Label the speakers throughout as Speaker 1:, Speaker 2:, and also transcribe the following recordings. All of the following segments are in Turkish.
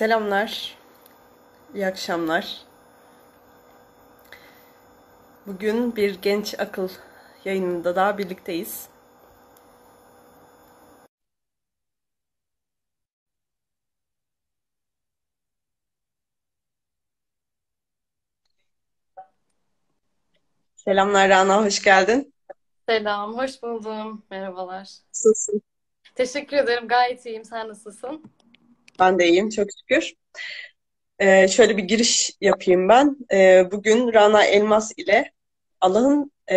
Speaker 1: Selamlar, iyi akşamlar. Bugün bir genç akıl yayınında daha birlikteyiz. Selamlar Rana, hoş geldin.
Speaker 2: Selam, hoş buldum. Merhabalar.
Speaker 1: Nasılsın?
Speaker 2: Teşekkür ederim. Gayet iyiyim. Sen nasılsın?
Speaker 1: Ben de iyiyim, çok şükür. Ee, şöyle bir giriş yapayım ben. Ee, bugün Rana Elmas ile Allah'ın e,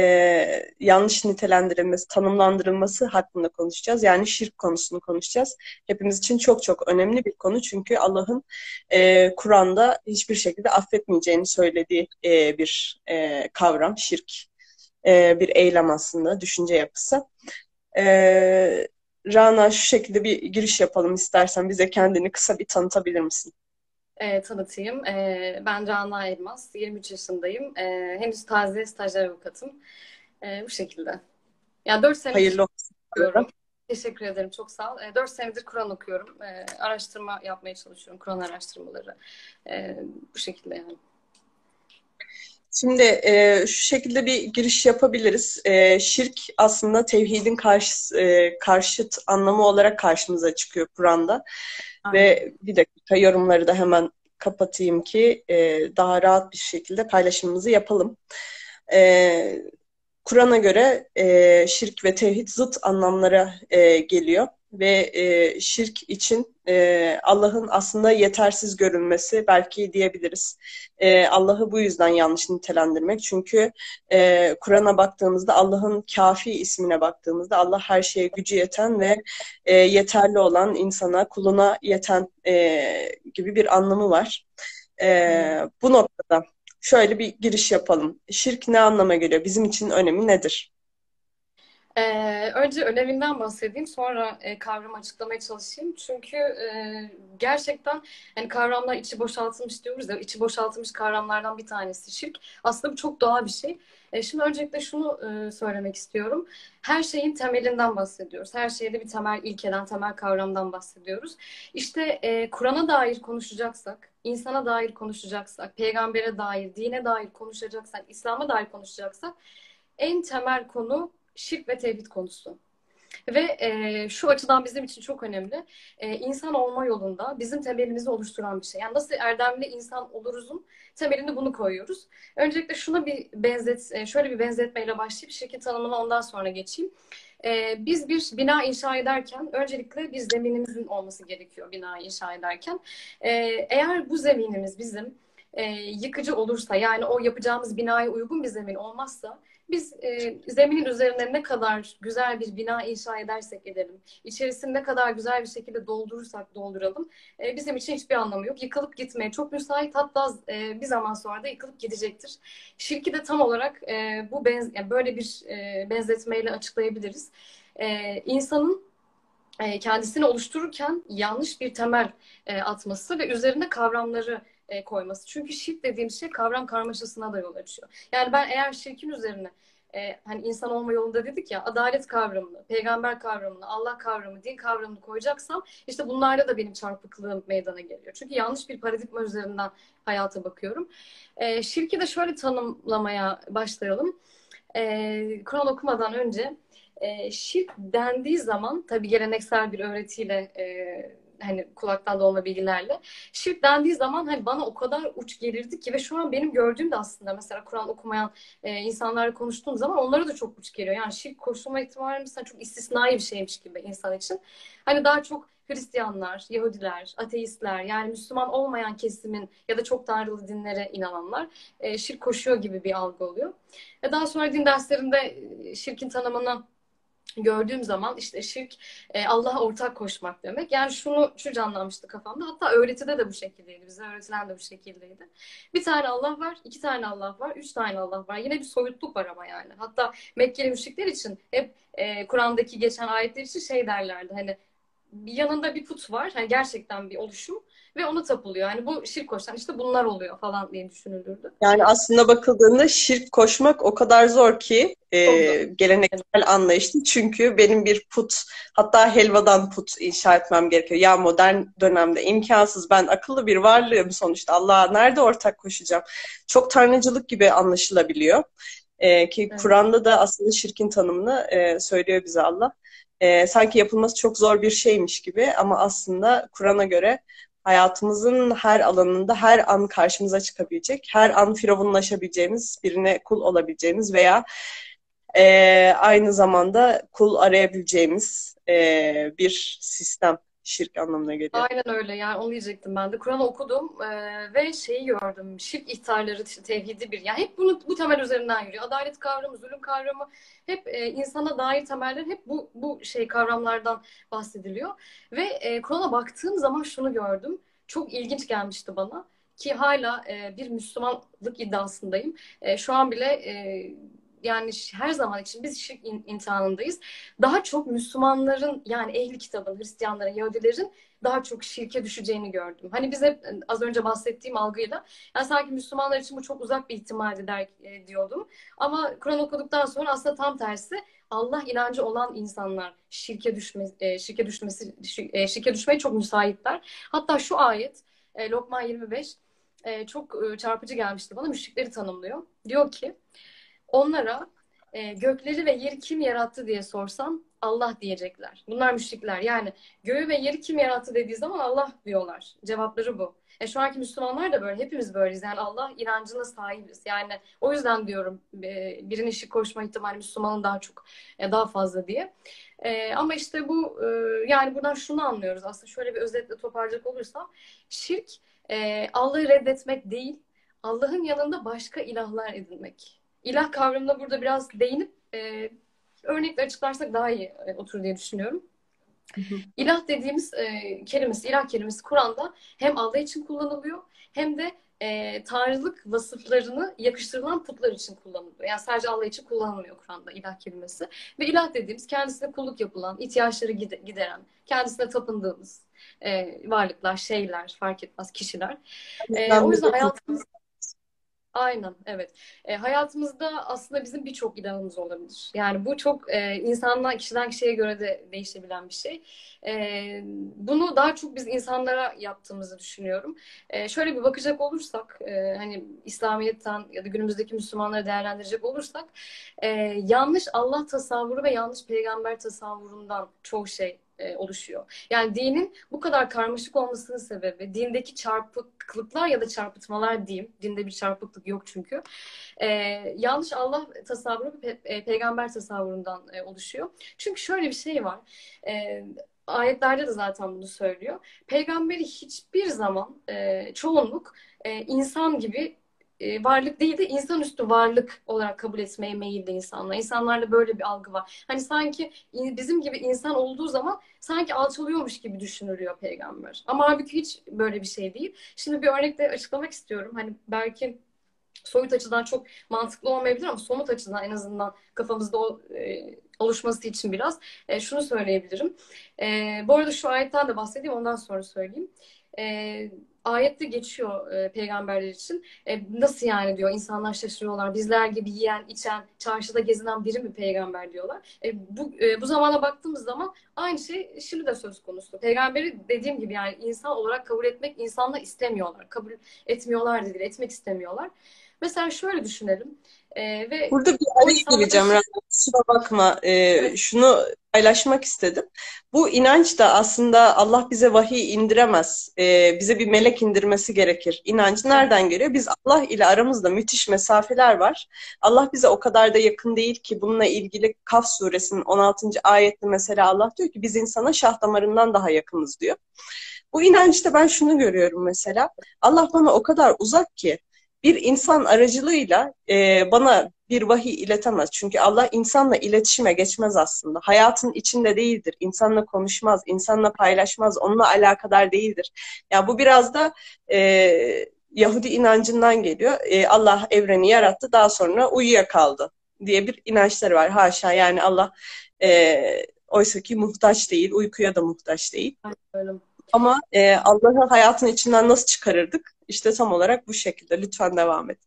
Speaker 1: yanlış nitelendirilmesi, tanımlandırılması hakkında konuşacağız. Yani şirk konusunu konuşacağız. Hepimiz için çok çok önemli bir konu. Çünkü Allah'ın e, Kur'an'da hiçbir şekilde affetmeyeceğini söylediği e, bir e, kavram, şirk. E, bir eylem aslında, düşünce yapısı. E, Rana şu şekilde bir giriş yapalım istersen. Bize kendini kısa bir tanıtabilir misin?
Speaker 2: Ee, tanıtayım. Ee, ben Rana Elmas, 23 yaşındayım. Ee, henüz taze stajyer avukatım. Ee, bu şekilde. Ya 4 senedir
Speaker 1: Hayırlı olsun
Speaker 2: okuyorum. Teşekkür ederim, çok sağ ol. Ee, 4 senedir Kur'an okuyorum. Ee, araştırma yapmaya çalışıyorum, Kur'an araştırmaları. Ee, bu şekilde yani.
Speaker 1: Şimdi e, şu şekilde bir giriş yapabiliriz. E, şirk aslında tevhidin karşı, e, karşıt anlamı olarak karşımıza çıkıyor Kur'an'da.
Speaker 2: Aynen.
Speaker 1: Ve bir dakika yorumları da hemen kapatayım ki e, daha rahat bir şekilde paylaşımımızı yapalım. E, Kur'an'a göre e, şirk ve tevhid zıt anlamlara e, geliyor ve e, şirk için e, Allah'ın aslında yetersiz görülmesi belki diyebiliriz. E, Allah'ı bu yüzden yanlış nitelendirmek. Çünkü e, Kur'an'a baktığımızda Allah'ın kafi ismine baktığımızda Allah her şeye gücü yeten ve e, yeterli olan insana, kuluna yeten e, gibi bir anlamı var. E, bu noktada şöyle bir giriş yapalım. Şirk ne anlama geliyor? Bizim için önemi nedir?
Speaker 2: Ee, önce öneminden bahsedeyim, sonra e, kavramı açıklamaya çalışayım. Çünkü e, gerçekten hani kavramlar içi boşaltılmış diyoruz ya, içi boşaltılmış kavramlardan bir tanesi şirk. Aslında bu çok doğal bir şey. E, şimdi öncelikle şunu e, söylemek istiyorum. Her şeyin temelinden bahsediyoruz. Her şeyde bir temel ilkeden, temel kavramdan bahsediyoruz. İşte e, Kur'an'a dair konuşacaksak, insana dair konuşacaksak, peygambere dair, dine dair konuşacaksak, İslam'a dair konuşacaksak en temel konu şirk ve tevhid konusu. Ve e, şu açıdan bizim için çok önemli. E, insan olma yolunda bizim temelimizi oluşturan bir şey. Yani nasıl erdemli insan oluruzun temelini bunu koyuyoruz. Öncelikle şuna bir benzet, e, şöyle bir benzetmeyle başlayıp şirkin tanımına ondan sonra geçeyim. E, biz bir bina inşa ederken öncelikle bir zeminimizin olması gerekiyor bina inşa ederken. E, eğer bu zeminimiz bizim e, yıkıcı olursa yani o yapacağımız binaya uygun bir zemin olmazsa biz e, zeminin üzerine ne kadar güzel bir bina inşa edersek edelim, içerisini ne kadar güzel bir şekilde doldurursak dolduralım, e, bizim için hiçbir anlamı yok. Yıkılıp gitmeye çok müsait, hatta e, bir zaman sonra da yıkılıp gidecektir. Şirki de tam olarak e, bu benz yani böyle bir e, benzetmeyle açıklayabiliriz. E, insanın e, kendisini oluştururken yanlış bir temel e, atması ve üzerine kavramları e, koyması. Çünkü şirk dediğim şey kavram karmaşasına da yol açıyor. Yani ben eğer şirkin üzerine e, hani insan olma yolunda dedik ya adalet kavramını, peygamber kavramını, Allah kavramı, din kavramını koyacaksam işte bunlarda da benim çarpıklığım meydana geliyor. Çünkü yanlış bir paradigma üzerinden hayata bakıyorum. E, şirki de şöyle tanımlamaya başlayalım. E, Kur'an okumadan önce e, şirk dendiği zaman tabii geleneksel bir öğretiyle e, hani kulaktan dolma bilgilerle. Şirk dendiği zaman hani bana o kadar uç gelirdi ki ve şu an benim gördüğüm de aslında mesela Kur'an okumayan e, insanlarla konuştuğum zaman onlara da çok uç geliyor. Yani şirk koşulma ihtimali mesela çok istisnai bir şeymiş gibi insan için. Hani daha çok Hristiyanlar, Yahudiler, ateistler yani Müslüman olmayan kesimin ya da çok tanrılı dinlere inananlar e, şirk koşuyor gibi bir algı oluyor. Ve daha sonra din derslerinde e, şirkin tanımını gördüğüm zaman işte şirk e, Allah'a ortak koşmak demek. Yani şunu şu canlanmıştı kafamda. Hatta öğretide de bu şekildeydi. Bize öğretilen de bu şekildeydi. Bir tane Allah var, iki tane Allah var, üç tane Allah var. Yine bir soyutluk var ama yani. Hatta Mekkeli müşrikler için hep e, Kur'an'daki geçen ayetler için şey derlerdi. Hani yanında bir put var. Yani gerçekten bir oluşum ve ona tapılıyor. Yani bu şirk koşan işte bunlar oluyor falan diye düşünülürdü.
Speaker 1: Yani aslında bakıldığında şirk koşmak o kadar zor ki e, geleneksel anlayışta. Çünkü benim bir put hatta helvadan put inşa etmem gerekiyor. Ya modern dönemde imkansız. Ben akıllı bir varlığım sonuçta. Allah'a nerede ortak koşacağım? Çok tanrıcılık gibi anlaşılabiliyor. E, ki evet. Kur'an'da da aslında şirkin tanımını e, söylüyor bize Allah. E, sanki yapılması çok zor bir şeymiş gibi ama aslında Kur'an'a göre hayatımızın her alanında her an karşımıza çıkabilecek, her an firavunlaşabileceğimiz, birine kul olabileceğimiz veya e, aynı zamanda kul arayabileceğimiz e, bir sistem şirk anlamına geliyor.
Speaker 2: Aynen öyle yani onu diyecektim ben de. Kur'an'ı okudum e, ve şeyi gördüm. Şirk ihtarları, tevhidi bir. Yani hep bunu bu temel üzerinden yürüyor. Adalet kavramı, zulüm kavramı hep e, insana dair temeller hep bu bu şey kavramlardan bahsediliyor. Ve e, Kur'an'a baktığım zaman şunu gördüm. Çok ilginç gelmişti bana ki hala e, bir Müslümanlık iddiasındayım. E, şu an bile e, yani her zaman için biz şirk imtihanındayız. Daha çok Müslümanların yani ehli kitabın, Hristiyanların, Yahudilerin daha çok şirke düşeceğini gördüm. Hani biz hep az önce bahsettiğim algıyla yani sanki Müslümanlar için bu çok uzak bir ihtimaldi der e, diyordum. Ama Kur'an okuduktan sonra aslında tam tersi Allah inancı olan insanlar şirke düşme e, şirke düşmesi e, şirke düşmeye çok müsaitler. Hatta şu ayet e, Lokman 25 e, çok e, çarpıcı gelmişti bana. Müşrikleri tanımlıyor. Diyor ki Onlara e, gökleri ve yeri kim yarattı diye sorsam Allah diyecekler. Bunlar müşrikler. Yani göğü ve yeri kim yarattı dediği zaman Allah diyorlar. Cevapları bu. E, şu anki Müslümanlar da böyle. Hepimiz böyleyiz. Yani Allah inancına sahibiz. Yani o yüzden diyorum e, birinin işi koşma ihtimali Müslümanın daha çok e, daha fazla diye. E, ama işte bu e, yani buradan şunu anlıyoruz. Aslında şöyle bir özetle toparlayacak olursam şirk e, Allah'ı reddetmek değil, Allah'ın yanında başka ilahlar edinmek ilah kavramına burada biraz değinip e, örnekle açıklarsak daha iyi e, oturur diye düşünüyorum. İlah dediğimiz e, kelimesi, ilah kelimesi Kur'an'da hem Allah için kullanılıyor hem de e, tanrılık vasıflarını yakıştırılan putlar için kullanılıyor. Yani sadece Allah için kullanılmıyor Kur'an'da ilah kelimesi. Ve ilah dediğimiz kendisine kulluk yapılan, ihtiyaçları gideren, kendisine tapındığımız e, varlıklar, şeyler, fark etmez kişiler. E, o yüzden hayatımız Aynen, evet. E, hayatımızda aslında bizim birçok idealimiz olabilir. Yani bu çok e, insandan, kişiden kişiye göre de değişebilen bir şey. E, bunu daha çok biz insanlara yaptığımızı düşünüyorum. E, şöyle bir bakacak olursak, e, hani İslamiyet'ten ya da günümüzdeki Müslümanları değerlendirecek olursak, e, yanlış Allah tasavvuru ve yanlış peygamber tasavvurundan çoğu şey e, oluşuyor. Yani dinin bu kadar karmaşık olmasının sebebi dindeki çarpıklıklar ya da çarpıtmalar diyeyim. Dinde bir çarpıklık yok çünkü. E, yanlış Allah tasavvuru pe- e, peygamber tasavvurundan e, oluşuyor. Çünkü şöyle bir şey var. E, ayetlerde de zaten bunu söylüyor. Peygamberi hiçbir zaman e, çoğunluk e, insan gibi e, varlık değil de insanüstü varlık olarak kabul etmeye meyilli insanlar. İnsanlarda böyle bir algı var. Hani sanki bizim gibi insan olduğu zaman sanki alçalıyormuş gibi düşünülüyor peygamber. Ama halbuki hiç böyle bir şey değil. Şimdi bir örnekle açıklamak istiyorum. Hani belki soyut açıdan çok mantıklı olmayabilir ama somut açıdan en azından kafamızda o, e, oluşması için biraz e, şunu söyleyebilirim. E, bu arada şu ayetten de bahsedeyim ondan sonra söyleyeyim. E, ayette geçiyor e, peygamberler için. E, nasıl yani diyor insanlar şaşırıyorlar. Bizler gibi yiyen, içen, çarşıda gezinen biri mi peygamber diyorlar. E, bu, e, bu zamana baktığımız zaman aynı şey şimdi de söz konusu. Peygamberi dediğim gibi yani insan olarak kabul etmek insanlar istemiyorlar. Kabul etmiyorlar değil, etmek istemiyorlar. Mesela şöyle düşünelim.
Speaker 1: Ee, ve Burada bir araya gireceğim. Kusura bakma. Ee, evet. Şunu paylaşmak istedim. Bu inanç da aslında Allah bize vahiy indiremez. Ee, bize bir melek indirmesi gerekir. İnanç nereden geliyor? Biz Allah ile aramızda müthiş mesafeler var. Allah bize o kadar da yakın değil ki bununla ilgili Kaf suresinin 16. ayette mesela Allah diyor ki biz insana şah damarından daha yakınız diyor. Bu inançta ben şunu görüyorum mesela. Allah bana o kadar uzak ki bir insan aracılığıyla e, bana bir vahiy iletemez. Çünkü Allah insanla iletişime geçmez aslında. Hayatın içinde değildir. İnsanla konuşmaz, insanla paylaşmaz, onunla alakadar değildir. Ya yani bu biraz da e, Yahudi inancından geliyor. E, Allah evreni yarattı, daha sonra uyuyakaldı diye bir inançları var. Haşa yani Allah e, Oysa ki muhtaç değil, uykuya da muhtaç değil. Ama e, Allah'ı hayatın içinden nasıl çıkarırdık? İşte tam olarak bu şekilde. Lütfen devam et.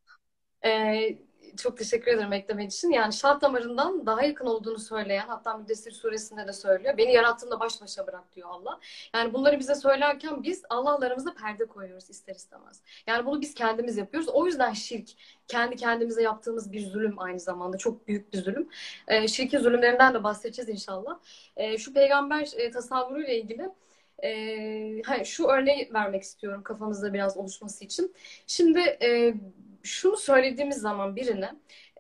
Speaker 2: Ee, çok teşekkür ederim eklemek için. Yani şah damarından daha yakın olduğunu söyleyen, hatta Müddessir suresinde de söylüyor. Beni yarattığımda baş başa bırak diyor Allah. Yani bunları bize söylerken biz Allah'la aramızda perde koyuyoruz ister istemez. Yani bunu biz kendimiz yapıyoruz. O yüzden şirk kendi kendimize yaptığımız bir zulüm aynı zamanda. Çok büyük bir zulüm. E, şirkin zulümlerinden de bahsedeceğiz inşallah. E, şu peygamber e, tasavvuruyla ilgili e, şu örneği vermek istiyorum kafamızda biraz oluşması için. Şimdi e, şunu söylediğimiz zaman birine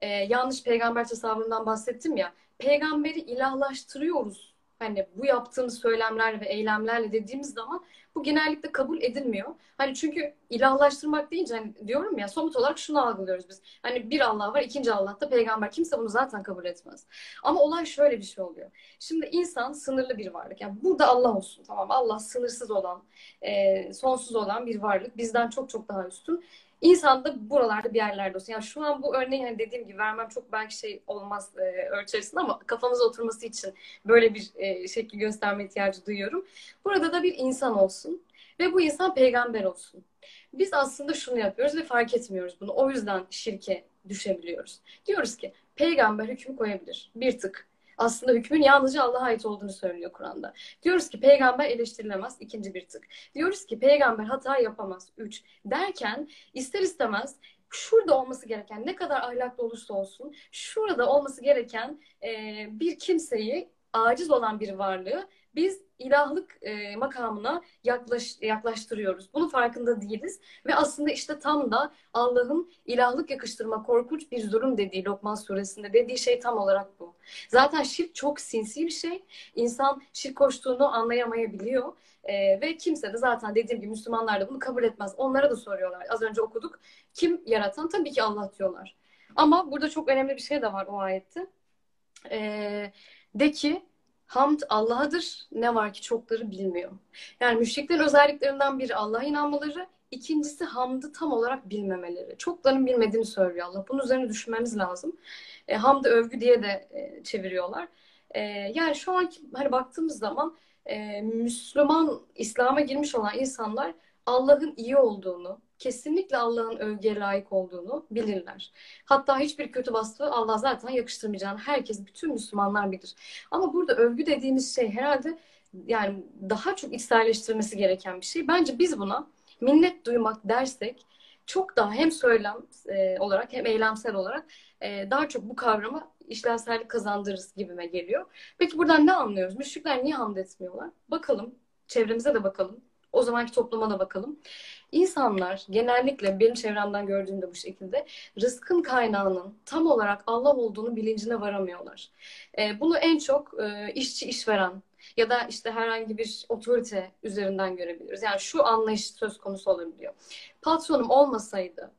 Speaker 2: e, yanlış peygamber tasavvurundan bahsettim ya peygamberi ilahlaştırıyoruz. Hani bu yaptığımız söylemler ve eylemlerle dediğimiz zaman bu genellikle kabul edilmiyor. Hani çünkü ilahlaştırmak deyince hani diyorum ya somut olarak şunu algılıyoruz biz. Hani bir Allah var, ikinci Allah da peygamber. Kimse bunu zaten kabul etmez. Ama olay şöyle bir şey oluyor. Şimdi insan sınırlı bir varlık. Yani burada Allah olsun tamam Allah sınırsız olan, e, sonsuz olan bir varlık. Bizden çok çok daha üstün. İnsan da buralarda bir yerlerde olsun. Yani şu an bu örneği hani dediğim gibi vermem çok belki şey olmaz e, ölçerisinde ama kafamıza oturması için böyle bir e, şekil gösterme ihtiyacı duyuyorum. Burada da bir insan olsun ve bu insan peygamber olsun. Biz aslında şunu yapıyoruz ve fark etmiyoruz bunu. O yüzden şirke düşebiliyoruz. Diyoruz ki peygamber hüküm koyabilir. Bir tık aslında hükmün yalnızca Allah'a ait olduğunu söylüyor Kur'an'da. Diyoruz ki peygamber eleştirilemez. ikinci bir tık. Diyoruz ki peygamber hata yapamaz. Üç. Derken ister istemez şurada olması gereken ne kadar ahlaklı olursa olsun şurada olması gereken e, bir kimseyi aciz olan bir varlığı biz ilahlık e, makamına yaklaş, yaklaştırıyoruz. Bunun farkında değiliz. Ve aslında işte tam da Allah'ın ilahlık yakıştırma korkunç bir zulüm dediği Lokman suresinde dediği şey tam olarak bu. Zaten şirk çok sinsi bir şey. İnsan şirk koştuğunu anlayamayabiliyor. E, ve kimse de zaten dediğim gibi Müslümanlar da bunu kabul etmez. Onlara da soruyorlar. Az önce okuduk. Kim yaratan? Tabii ki Allah diyorlar. Ama burada çok önemli bir şey de var o ayette. E, de ki Hamd Allah'adır. Ne var ki çokları bilmiyor. Yani müşriklerin özelliklerinden biri Allah'a inanmaları, ikincisi hamdı tam olarak bilmemeleri. Çokların bilmediğini söylüyor Allah. Bunun üzerine düşünmemiz lazım. E, hamdı övgü diye de e, çeviriyorlar. E, yani şu anki hani baktığımız zaman e, Müslüman, İslam'a girmiş olan insanlar Allah'ın iyi olduğunu, kesinlikle Allah'ın övgüye layık olduğunu bilirler. Hatta hiçbir kötü vasfı Allah zaten yakıştırmayacağını herkes, bütün Müslümanlar bilir. Ama burada övgü dediğimiz şey herhalde yani daha çok içselleştirmesi gereken bir şey. Bence biz buna minnet duymak dersek çok daha hem söylem e, olarak hem eylemsel olarak e, daha çok bu kavramı işlevsellik kazandırırız gibime geliyor. Peki buradan ne anlıyoruz? Müşrikler niye hamd etmiyorlar? Bakalım, çevremize de bakalım. O zamanki topluma da bakalım. İnsanlar genellikle benim çevremden gördüğümde bu şekilde rızkın kaynağının tam olarak Allah olduğunu bilincine varamıyorlar. E, bunu en çok e, işçi işveren ya da işte herhangi bir otorite üzerinden görebiliriz. Yani şu anlayış söz konusu olabiliyor. Patronum olmasaydı,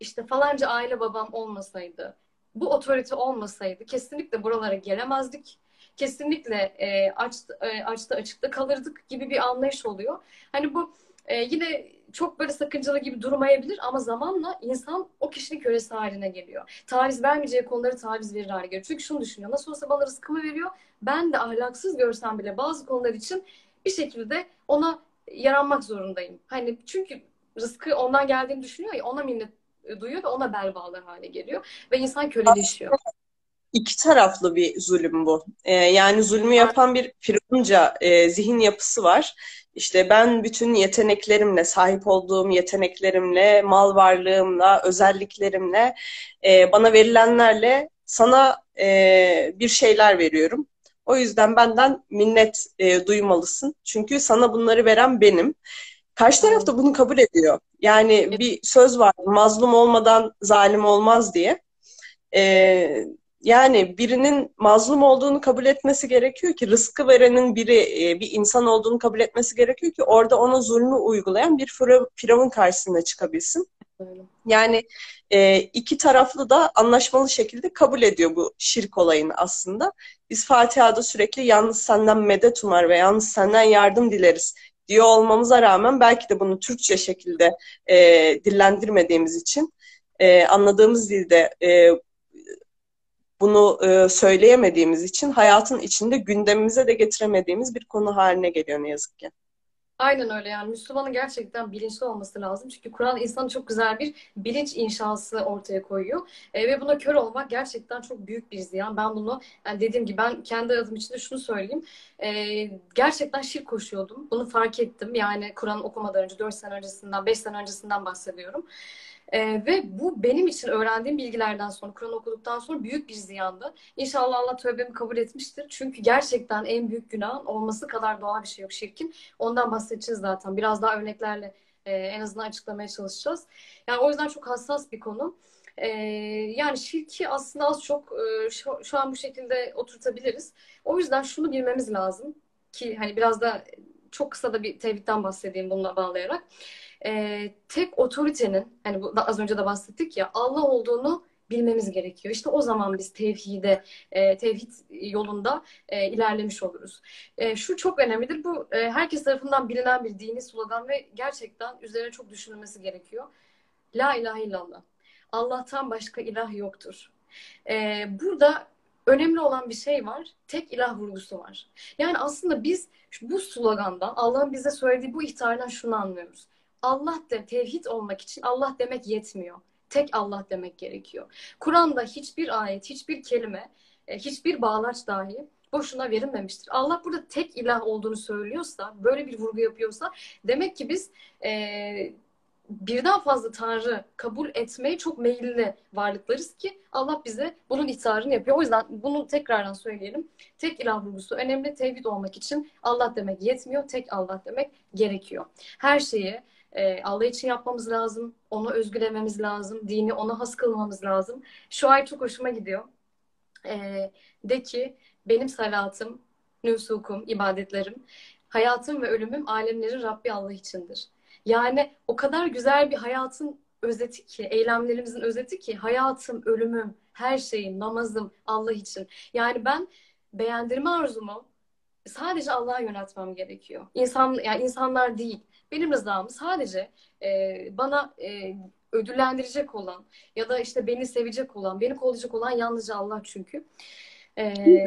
Speaker 2: işte falanca aile babam olmasaydı, bu otorite olmasaydı kesinlikle buralara gelemezdik kesinlikle e, aç, e, açta açıkta kalırdık gibi bir anlayış oluyor. Hani bu e, yine çok böyle sakıncalı gibi durmayabilir ama zamanla insan o kişinin kölesi haline geliyor. Taviz vermeyeceği konuları taviz verir hale geliyor. Çünkü şunu düşünüyor. Nasıl olsa bana rızkımı veriyor. Ben de ahlaksız görsem bile bazı konular için bir şekilde ona yaranmak zorundayım. Hani çünkü rızkı ondan geldiğini düşünüyor ya ona minnet duyuyor ve ona bel bağlar hale geliyor. Ve insan köleleşiyor
Speaker 1: iki taraflı bir zulüm bu. E, yani zulmü yapan bir firavunca e, zihin yapısı var. İşte ben bütün yeteneklerimle, sahip olduğum yeteneklerimle, mal varlığımla, özelliklerimle, e, bana verilenlerle sana e, bir şeyler veriyorum. O yüzden benden minnet e, duymalısın. Çünkü sana bunları veren benim. Karşı taraf da bunu kabul ediyor. Yani bir söz var, mazlum olmadan zalim olmaz diye. E, yani birinin mazlum olduğunu kabul etmesi gerekiyor ki rızkı verenin biri e, bir insan olduğunu kabul etmesi gerekiyor ki orada ona zulmü uygulayan bir firavun karşısına çıkabilsin. Yani e, iki taraflı da anlaşmalı şekilde kabul ediyor bu şirk olayını aslında. Biz Fatiha'da sürekli yalnız senden medet umar ve yalnız senden yardım dileriz diyor olmamıza rağmen belki de bunu Türkçe şekilde e, dillendirmediğimiz için e, anladığımız dilde e, bunu e, söyleyemediğimiz için hayatın içinde gündemimize de getiremediğimiz bir konu haline geliyor ne yazık ki.
Speaker 2: Aynen öyle yani Müslümanın gerçekten bilinçli olması lazım. Çünkü Kur'an insanı çok güzel bir bilinç inşası ortaya koyuyor. E, ve buna kör olmak gerçekten çok büyük bir ziyan. Ben bunu yani dediğim gibi ben kendi adım için de şunu söyleyeyim. E, gerçekten şirk koşuyordum. Bunu fark ettim. Yani Kur'an okumadan önce 4 sene öncesinden 5 sene öncesinden bahsediyorum. Ee, ve bu benim için öğrendiğim bilgilerden sonra, Kur'an okuduktan sonra büyük bir ziyandı. İnşallah Allah tövbemi kabul etmiştir. Çünkü gerçekten en büyük günahın olması kadar doğal bir şey yok şirkin. Ondan bahsedeceğiz zaten. Biraz daha örneklerle e, en azından açıklamaya çalışacağız. Yani o yüzden çok hassas bir konu. Ee, yani şirki aslında az çok e, şu, şu an bu şekilde oturtabiliriz. O yüzden şunu bilmemiz lazım ki hani biraz da çok kısa da bir tevhidden bahsedeyim bununla bağlayarak e, tek otoritenin hani bu, az önce de bahsettik ya Allah olduğunu bilmemiz gerekiyor. İşte o zaman biz tevhide, e, tevhid yolunda e, ilerlemiş oluruz. E, şu çok önemlidir. Bu e, herkes tarafından bilinen bir dini slogan ve gerçekten üzerine çok düşünülmesi gerekiyor. La ilahe illallah. Allah'tan başka ilah yoktur. E, burada önemli olan bir şey var. Tek ilah vurgusu var. Yani aslında biz bu slogandan, Allah'ın bize söylediği bu ihtardan şunu anlıyoruz. Allah de tevhid olmak için Allah demek yetmiyor. Tek Allah demek gerekiyor. Kur'an'da hiçbir ayet, hiçbir kelime, e, hiçbir bağlaç dahi boşuna verilmemiştir. Allah burada tek ilah olduğunu söylüyorsa, böyle bir vurgu yapıyorsa demek ki biz e, birden fazla tanrı kabul etmeye çok meyilli varlıklarız ki Allah bize bunun ihtarını yapıyor. O yüzden bunu tekrardan söyleyelim. Tek ilah vurgusu önemli. Tevhid olmak için Allah demek yetmiyor. Tek Allah demek gerekiyor. Her şeyi e, Allah için yapmamız lazım. Onu özgülememiz lazım. Dini ona has kılmamız lazım. Şu ay çok hoşuma gidiyor. E, de ki benim salatım, nüsukum, ibadetlerim, hayatım ve ölümüm alemlerin Rabbi Allah içindir. Yani o kadar güzel bir hayatın özeti ki, eylemlerimizin özeti ki hayatım, ölümüm, her şeyim, namazım Allah için. Yani ben beğendirme arzumu sadece Allah'a yöneltmem gerekiyor. İnsan, yani insanlar değil. Benim rızamı sadece e, bana e, ödüllendirecek olan ya da işte beni sevecek olan, beni kollayacak olan yalnızca Allah çünkü.
Speaker 1: Ee,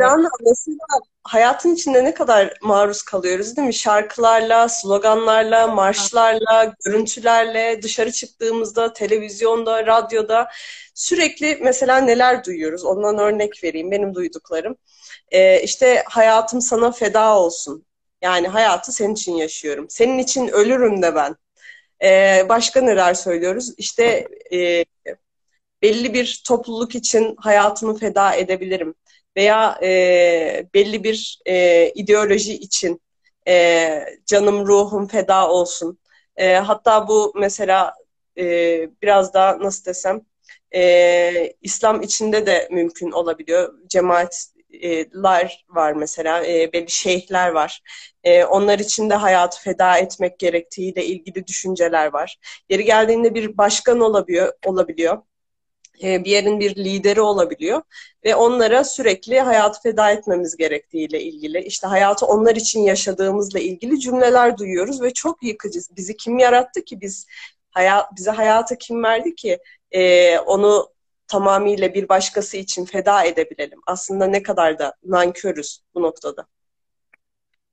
Speaker 1: aslında hayatın içinde ne kadar maruz kalıyoruz değil mi? Şarkılarla, sloganlarla, marşlarla, görüntülerle, dışarı çıktığımızda, televizyonda, radyoda sürekli mesela neler duyuyoruz? Ondan örnek vereyim, benim duyduklarım. Ee, işte hayatım sana feda olsun. Yani hayatı senin için yaşıyorum. Senin için ölürüm de ben. Ee, başka neler söylüyoruz? İşte e, belli bir topluluk için hayatımı feda edebilirim. Veya e, belli bir e, ideoloji için e, canım ruhum feda olsun. E, hatta bu mesela e, biraz daha nasıl desem e, İslam içinde de mümkün olabiliyor. Cemaat lar var mesela, e, belli şeyhler var. E, onlar için de hayatı feda etmek gerektiğiyle ilgili düşünceler var. Yeri geldiğinde bir başkan olabiliyor, olabiliyor. E, bir yerin bir lideri olabiliyor ve onlara sürekli hayatı feda etmemiz gerektiğiyle ilgili, işte hayatı onlar için yaşadığımızla ilgili cümleler duyuyoruz ve çok yıkıcı. Bizi kim yarattı ki biz hayat bize hayatı kim verdi ki e, onu tamamıyla bir başkası için feda edebilelim. Aslında ne kadar da nankörüz bu noktada.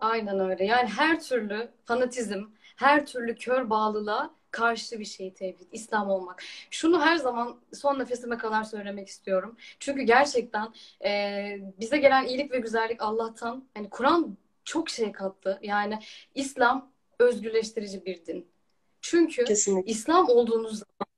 Speaker 2: Aynen öyle. Yani her türlü fanatizm, her türlü kör bağlılığa karşı bir şey tevhid, İslam olmak. Şunu her zaman son nefesime kadar söylemek istiyorum. Çünkü gerçekten e, bize gelen iyilik ve güzellik Allah'tan. Yani Kur'an çok şey kattı. Yani İslam özgürleştirici bir din. Çünkü Kesinlikle. İslam olduğunuz zaman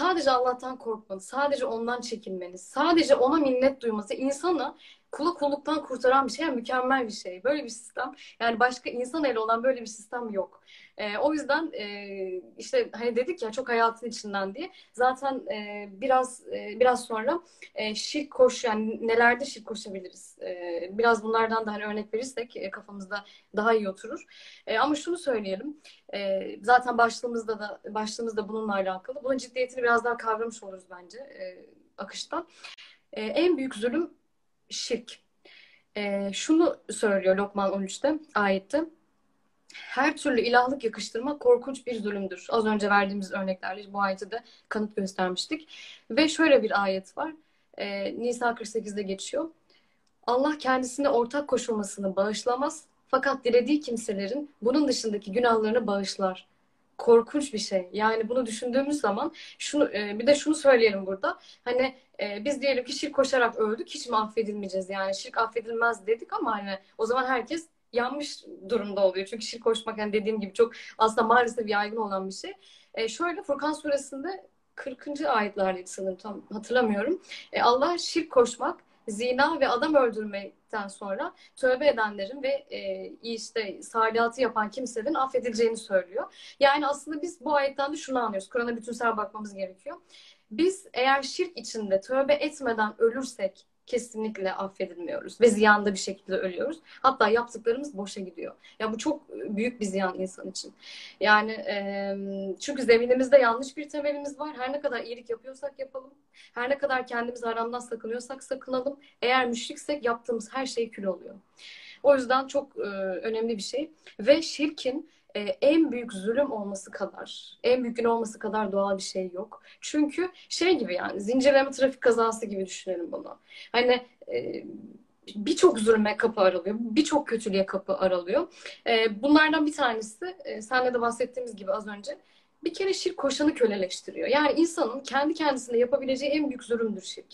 Speaker 2: Sadece Allah'tan korkmanız, sadece ondan çekinmeniz, sadece ona minnet duyması insanı kula kulluktan kurtaran bir şey, mükemmel bir şey. Böyle bir sistem, yani başka insan eli olan böyle bir sistem yok. E, o yüzden e, işte hani dedik ya çok hayatın içinden diye. Zaten e, biraz e, biraz sonra e, şirk koş yani nelerde şirk koşabiliriz. E, biraz bunlardan da hani örnek verirsek e, kafamızda daha iyi oturur. E, ama şunu söyleyelim. E, zaten başlığımızda da başlığımızda bununla alakalı. Bunun ciddiyetini biraz daha kavramış oluruz bence e, akıştan. E, en büyük zulüm şirk. E, şunu söylüyor Lokman 13'te ayette her türlü ilahlık yakıştırmak korkunç bir zulümdür. Az önce verdiğimiz örneklerle bu ayeti de kanıt göstermiştik. Ve şöyle bir ayet var. E, Nisa 48'de geçiyor. Allah kendisine ortak koşulmasını bağışlamaz fakat dilediği kimselerin bunun dışındaki günahlarını bağışlar. Korkunç bir şey. Yani bunu düşündüğümüz zaman şunu e, bir de şunu söyleyelim burada. Hani e, biz diyelim ki şirk koşarak öldük hiç mi affedilmeyeceğiz? Yani şirk affedilmez dedik ama hani o zaman herkes yanlış durumda oluyor. Çünkü şirk koşmak yani dediğim gibi çok aslında maalesef yaygın olan bir şey. E, şöyle Furkan suresinde 40. ayetlerdeydi sanırım tam hatırlamıyorum. E, Allah şirk koşmak, zina ve adam öldürmekten sonra tövbe edenlerin ve e, işte salihatı yapan kimselerin affedileceğini söylüyor. Yani aslında biz bu ayetten de şunu anlıyoruz. Kur'an'a bütünsel bakmamız gerekiyor. Biz eğer şirk içinde tövbe etmeden ölürsek kesinlikle affedilmiyoruz ve ziyanda bir şekilde ölüyoruz. Hatta yaptıklarımız boşa gidiyor. Ya bu çok büyük bir ziyan insan için. Yani e, çünkü zeminimizde yanlış bir temelimiz var. Her ne kadar iyilik yapıyorsak yapalım. Her ne kadar kendimiz haramdan sakınıyorsak sakınalım. Eğer müşriksek yaptığımız her şey kül oluyor. O yüzden çok e, önemli bir şey. Ve şirkin e, en büyük zulüm olması kadar, en büyük gün olması kadar doğal bir şey yok. Çünkü şey gibi yani zincirleme trafik kazası gibi düşünelim bunu. Hani e, birçok zulme kapı aralıyor, birçok kötülüğe kapı aralıyor. E, bunlardan bir tanesi, e, senle de bahsettiğimiz gibi az önce, bir kere şirk koşanı köleleştiriyor. Yani insanın kendi kendisine yapabileceği en büyük zulümdür şirk.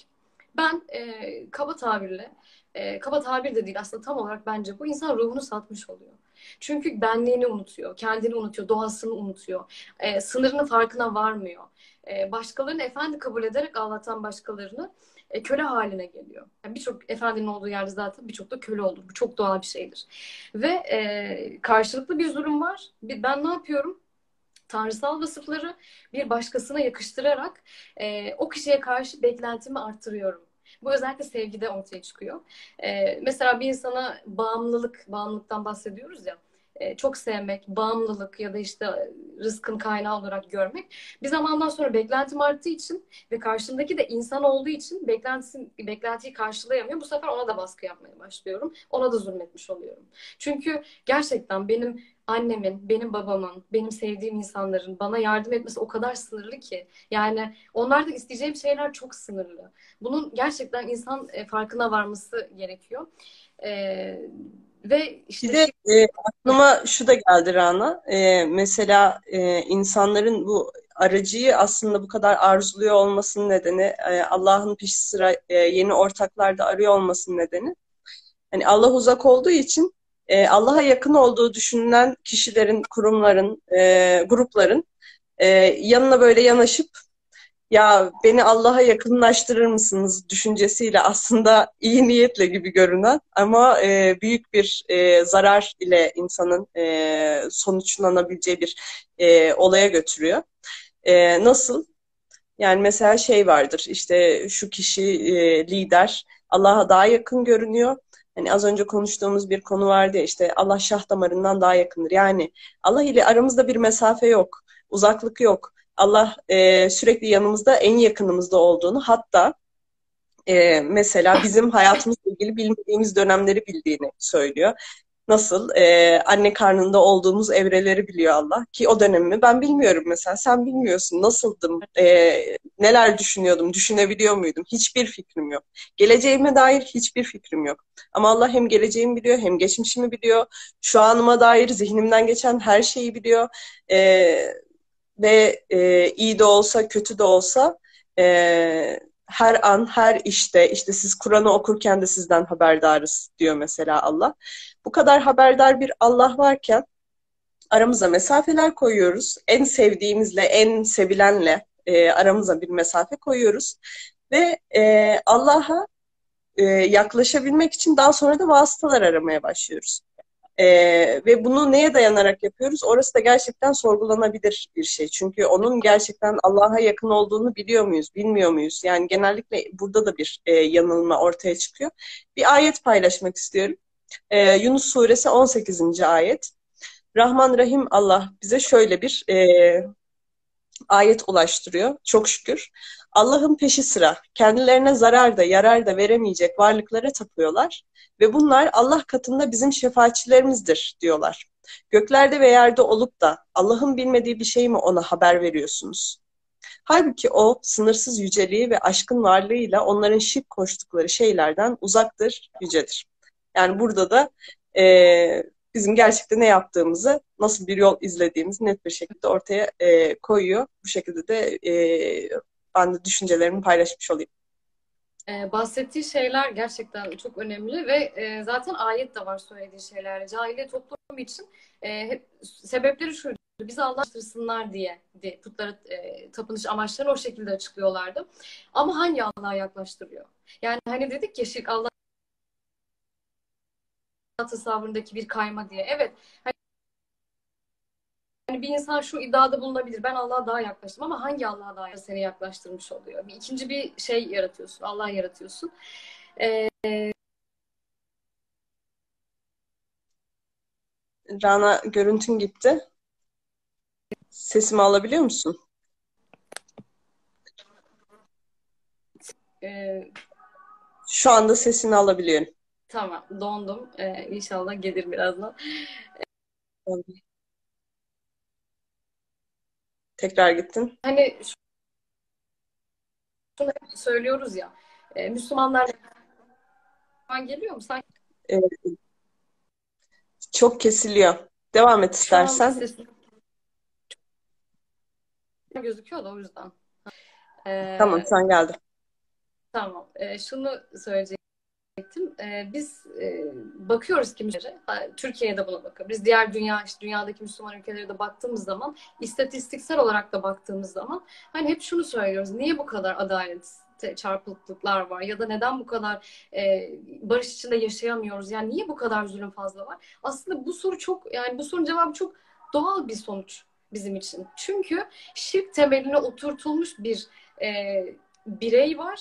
Speaker 2: Ben e, kaba tabirle, e, kaba tabir de değil aslında tam olarak bence bu insan ruhunu satmış oluyor. Çünkü benliğini unutuyor, kendini unutuyor, doğasını unutuyor, e, sınırının farkına varmıyor. E, başkalarını efendi kabul ederek ağlatan başkalarını e, köle haline geliyor. Yani birçok efendinin olduğu yerde zaten birçok da köle olur. Bu çok doğal bir şeydir. Ve e, karşılıklı bir zulüm var. Ben ne yapıyorum? tanrısal vasıfları bir başkasına yakıştırarak e, o kişiye karşı beklentimi arttırıyorum. Bu özellikle sevgide ortaya çıkıyor. Ee, mesela bir insana bağımlılık, bağımlılıktan bahsediyoruz ya. E, çok sevmek, bağımlılık ya da işte rızkın kaynağı olarak görmek bir zamandan sonra beklentim arttığı için ve karşımdaki de insan olduğu için beklentisi, beklentiyi karşılayamıyor. Bu sefer ona da baskı yapmaya başlıyorum. Ona da zulmetmiş oluyorum. Çünkü gerçekten benim annemin, benim babamın, benim sevdiğim insanların bana yardım etmesi o kadar sınırlı ki. Yani onlardan isteyeceğim şeyler çok sınırlı. Bunun gerçekten insan e, farkına varması gerekiyor. Ee, ve işte
Speaker 1: de e, aklıma şu da geldi Rana. E, mesela e, insanların bu aracıyı aslında bu kadar arzuluyor olmasının nedeni, e, Allah'ın peşi sıra e, yeni ortaklarda arıyor olmasının nedeni. Hani Allah uzak olduğu için e, Allah'a yakın olduğu düşünülen kişilerin, kurumların, e, grupların e, yanına böyle yanaşıp ya beni Allah'a yakınlaştırır mısınız düşüncesiyle aslında iyi niyetle gibi görünen ama e, büyük bir e, zarar ile insanın e, sonuçlanabileceği bir e, olaya götürüyor. E, nasıl? Yani mesela şey vardır işte şu kişi e, lider Allah'a daha yakın görünüyor. Hani az önce konuştuğumuz bir konu vardı ya işte Allah şah damarından daha yakındır. Yani Allah ile aramızda bir mesafe yok, uzaklık yok. Allah e, sürekli yanımızda, en yakınımızda olduğunu hatta e, mesela bizim hayatımızla ilgili bilmediğimiz dönemleri bildiğini söylüyor. Nasıl? E, anne karnında olduğumuz evreleri biliyor Allah. Ki o dönemimi ben bilmiyorum mesela. Sen bilmiyorsun. Nasıldım? E, neler düşünüyordum? Düşünebiliyor muydum? Hiçbir fikrim yok. Geleceğime dair hiçbir fikrim yok. Ama Allah hem geleceğimi biliyor hem geçmişimi biliyor. Şu anıma dair zihnimden geçen her şeyi biliyor. E, ve e, iyi de olsa kötü de olsa e, her an her işte işte siz Kur'an'ı okurken de sizden haberdarız diyor mesela Allah. Bu kadar haberdar bir Allah varken aramıza mesafeler koyuyoruz. En sevdiğimizle, en sevilenle e, aramıza bir mesafe koyuyoruz. Ve e, Allah'a e, yaklaşabilmek için daha sonra da vasıtalar aramaya başlıyoruz. E, ve bunu neye dayanarak yapıyoruz? Orası da gerçekten sorgulanabilir bir şey. Çünkü onun gerçekten Allah'a yakın olduğunu biliyor muyuz, bilmiyor muyuz? Yani genellikle burada da bir e, yanılma ortaya çıkıyor. Bir ayet paylaşmak istiyorum. E, Yunus suresi 18. ayet. Rahman Rahim Allah bize şöyle bir e, ayet ulaştırıyor. Çok şükür. Allah'ın peşi sıra kendilerine zarar da yarar da veremeyecek varlıklara tapıyorlar ve bunlar Allah katında bizim şefaatçilerimizdir diyorlar. Göklerde ve yerde olup da Allah'ın bilmediği bir şey mi ona haber veriyorsunuz? Halbuki o sınırsız yüceliği ve aşkın varlığıyla onların şirk koştukları şeylerden uzaktır, yücedir. Yani burada da e, bizim gerçekten ne yaptığımızı, nasıl bir yol izlediğimizi net bir şekilde ortaya e, koyuyor. Bu şekilde de e, ben de düşüncelerimi paylaşmış olayım.
Speaker 2: Ee, bahsettiği şeyler gerçekten çok önemli ve e, zaten ayet de var söylediği şeyler. Cahiliye toplum için e, hep sebepleri şuydu. Bizi Allah'tırsınlar diye, diye putlara e, tapınış amaçlarını o şekilde açıklıyorlardı. Ama hangi Allah'a yaklaştırıyor? Yani hani dedik ya şirk Allah tasavvurundaki bir kayma diye. Evet. Hani bir insan şu iddiada bulunabilir. Ben Allah'a daha yaklaştım ama hangi Allah'a daha seni yaklaştırmış oluyor? Bir ikinci bir şey yaratıyorsun. Allah yaratıyorsun. Ee,
Speaker 1: Rana görüntün gitti. Sesimi alabiliyor musun?
Speaker 2: e,
Speaker 1: Şu anda sesini alabiliyorum.
Speaker 2: Tamam dondum. Ee, inşallah gelir birazdan.
Speaker 1: Tekrar gittin.
Speaker 2: Hani şunu hep söylüyoruz ya. e, Müslümanlar geliyor mu? Sanki
Speaker 1: Ee, çok kesiliyor. Devam et
Speaker 2: şu an
Speaker 1: istersen.
Speaker 2: sesim gözüküyor da o yüzden. Ee,
Speaker 1: Tamam sen geldin.
Speaker 2: Tamam. Ee, şunu söyleyecektim. Ee, biz e, bakıyoruz ki Türkiye'de buna bakıyoruz. Diğer dünya, işte dünyadaki Müslüman ülkelere de baktığımız zaman, istatistiksel olarak da baktığımız zaman hani hep şunu söylüyoruz. Niye bu kadar adalet çarpıklıklar var ya da neden bu kadar e, barış içinde yaşayamıyoruz? Yani niye bu kadar zulüm fazla var? Aslında bu soru çok yani bu sorunun cevabı çok doğal bir sonuç bizim için. Çünkü şirk temeline oturtulmuş bir e, birey var.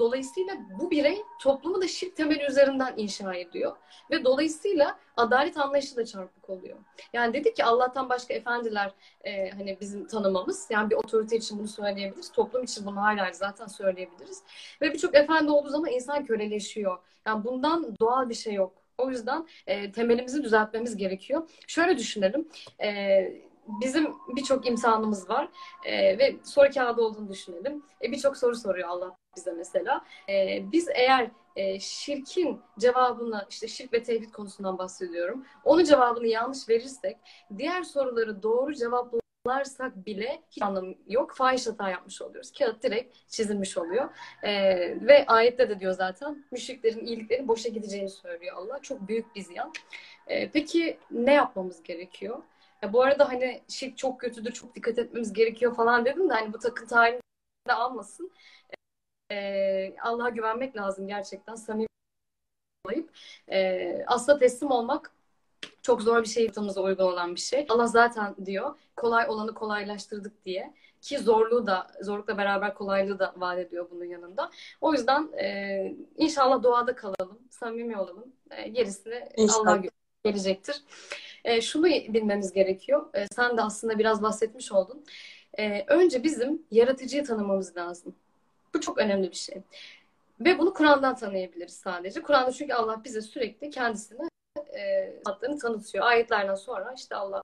Speaker 2: Dolayısıyla bu birey toplumu da şirk temeli üzerinden inşa ediyor. Ve dolayısıyla adalet anlayışı da çarpık oluyor. Yani dedik ki Allah'tan başka efendiler e, hani bizim tanımamız. Yani bir otorite için bunu söyleyebiliriz. Toplum için bunu hala zaten söyleyebiliriz. Ve birçok efendi olduğu zaman insan köleleşiyor. Yani bundan doğal bir şey yok. O yüzden e, temelimizi düzeltmemiz gerekiyor. Şöyle düşünelim. E, bizim birçok imtihanımız var e, ve soru kağıdı olduğunu düşünelim. E, birçok soru soruyor Allah bize mesela. E, biz eğer e, şirkin cevabını, işte şirk ve tevhid konusundan bahsediyorum. Onun cevabını yanlış verirsek, diğer soruları doğru cevaplarsak bile hiç anlamı yok. Fahiş hata yapmış oluyoruz. Kağıt direkt çizilmiş oluyor. E, ve ayette de diyor zaten, müşriklerin iyilikleri boşa gideceğini söylüyor Allah. Çok büyük bir ziyan. E, peki ne yapmamız gerekiyor? Ya bu arada hani şirk çok kötüdür, çok dikkat etmemiz gerekiyor falan dedim de hani bu takıntı halinde almasın. Ee, Allah'a güvenmek lazım gerçekten. Samimi olayıp e, asla teslim olmak çok zor bir şey hayatımıza uygun olan bir şey. Allah zaten diyor kolay olanı kolaylaştırdık diye ki zorluğu da zorlukla beraber kolaylığı da vaat ediyor bunun yanında. O yüzden e, inşallah doğada kalalım, samimi olalım. E, gerisini. Allah gelecektir. E, şunu bilmemiz gerekiyor. E, sen de aslında biraz bahsetmiş oldun. E, önce bizim yaratıcıyı tanımamız lazım. Bu çok önemli bir şey. Ve bunu Kur'an'dan tanıyabiliriz sadece. Kur'an'da çünkü Allah bize sürekli kendisini e, adlarını tanıtıyor. Ayetlerden sonra işte Allah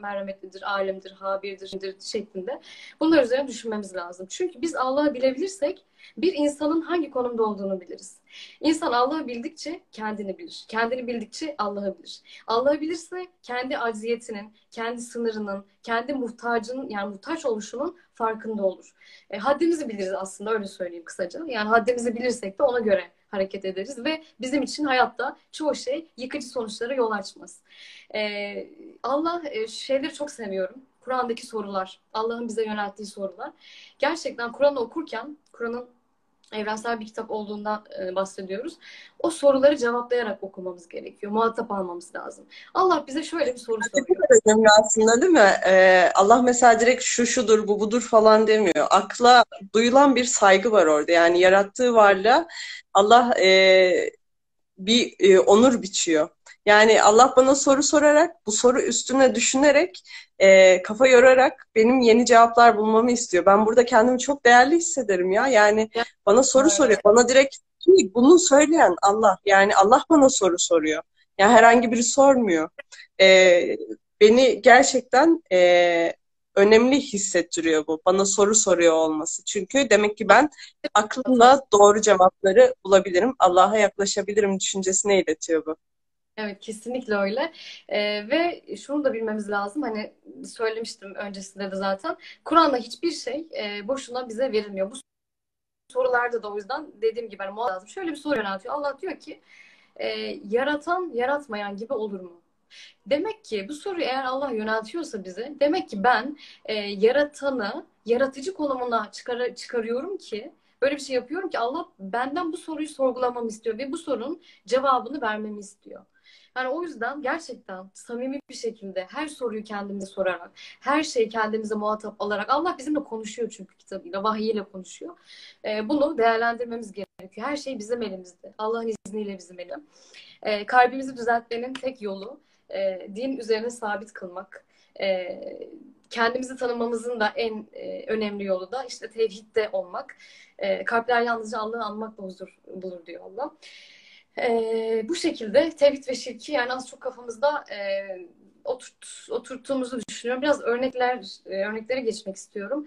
Speaker 2: merhametlidir, alemdir, habirdir şeklinde. Bunlar üzerine düşünmemiz lazım. Çünkü biz Allah'ı bilebilirsek bir insanın hangi konumda olduğunu biliriz. İnsan Allah'ı bildikçe kendini bilir. Kendini bildikçe Allah'ı bilir. Allah'ı bilirse kendi acziyetinin, kendi sınırının, kendi muhtacının yani muhtaç oluşunun farkında olur. E, haddimizi biliriz aslında öyle söyleyeyim kısaca. Yani haddimizi bilirsek de ona göre hareket ederiz ve bizim için hayatta çoğu şey yıkıcı sonuçlara yol açmaz. Ee, Allah e, şeyleri çok seviyorum. Kur'an'daki sorular, Allah'ın bize yönelttiği sorular. Gerçekten Kur'an'ı okurken, Kur'an'ın evrensel bir kitap olduğundan e, bahsediyoruz. O soruları cevaplayarak okumamız gerekiyor. Muhatap almamız lazım. Allah bize şöyle bir soru soruyor.
Speaker 1: Önemli aslında değil mi? Ee, Allah mesela direkt şu şudur, bu budur falan demiyor. Akla duyulan bir saygı var orada. Yani yarattığı varlığa Allah e, bir e, onur biçiyor. Yani Allah bana soru sorarak, bu soru üstüne düşünerek, e, kafa yorarak benim yeni cevaplar bulmamı istiyor. Ben burada kendimi çok değerli hissederim ya. Yani bana soru soruyor. Bana direkt ki bunu söyleyen Allah. Yani Allah bana soru soruyor. Yani herhangi biri sormuyor. E, beni gerçekten e, önemli hissettiriyor bu. Bana soru soruyor olması. Çünkü demek ki ben aklımla doğru cevapları bulabilirim. Allah'a yaklaşabilirim düşüncesine iletiyor bu.
Speaker 2: Evet kesinlikle öyle. Ee, ve şunu da bilmemiz lazım. Hani söylemiştim öncesinde de zaten. Kur'an'da hiçbir şey e, boşuna bize verilmiyor. Bu sorularda da o yüzden dediğim gibi hani lazım. Şöyle bir soru yöneltiyor. Allah diyor ki e, yaratan yaratmayan gibi olur mu? Demek ki bu soruyu eğer Allah yöneltiyorsa bize demek ki ben e, yaratanı yaratıcı konumuna çıkar, çıkarıyorum ki böyle bir şey yapıyorum ki Allah benden bu soruyu sorgulamamı istiyor ve bu sorunun cevabını vermemi istiyor. Yani o yüzden gerçekten samimi bir şekilde her soruyu kendimize sorarak, her şeyi kendimize muhatap alarak Allah bizimle konuşuyor çünkü kitabıyla, vahiyiyle konuşuyor. Ee, bunu değerlendirmemiz gerekiyor. Her şey bizim elimizde. Allah'ın izniyle bizim elim. Ee, kalbimizi düzeltmenin tek yolu e, din üzerine sabit kılmak. E, kendimizi tanımamızın da en e, önemli yolu da işte tevhidde olmak. E, kalpler yalnızca Allah'ı anmakla huzur bulur diyor Allah. E, bu şekilde tevhid ve şirki yani az çok kafamızda e, oturt, oturttuğumuzu düşünüyorum. Biraz örnekler örneklere geçmek istiyorum.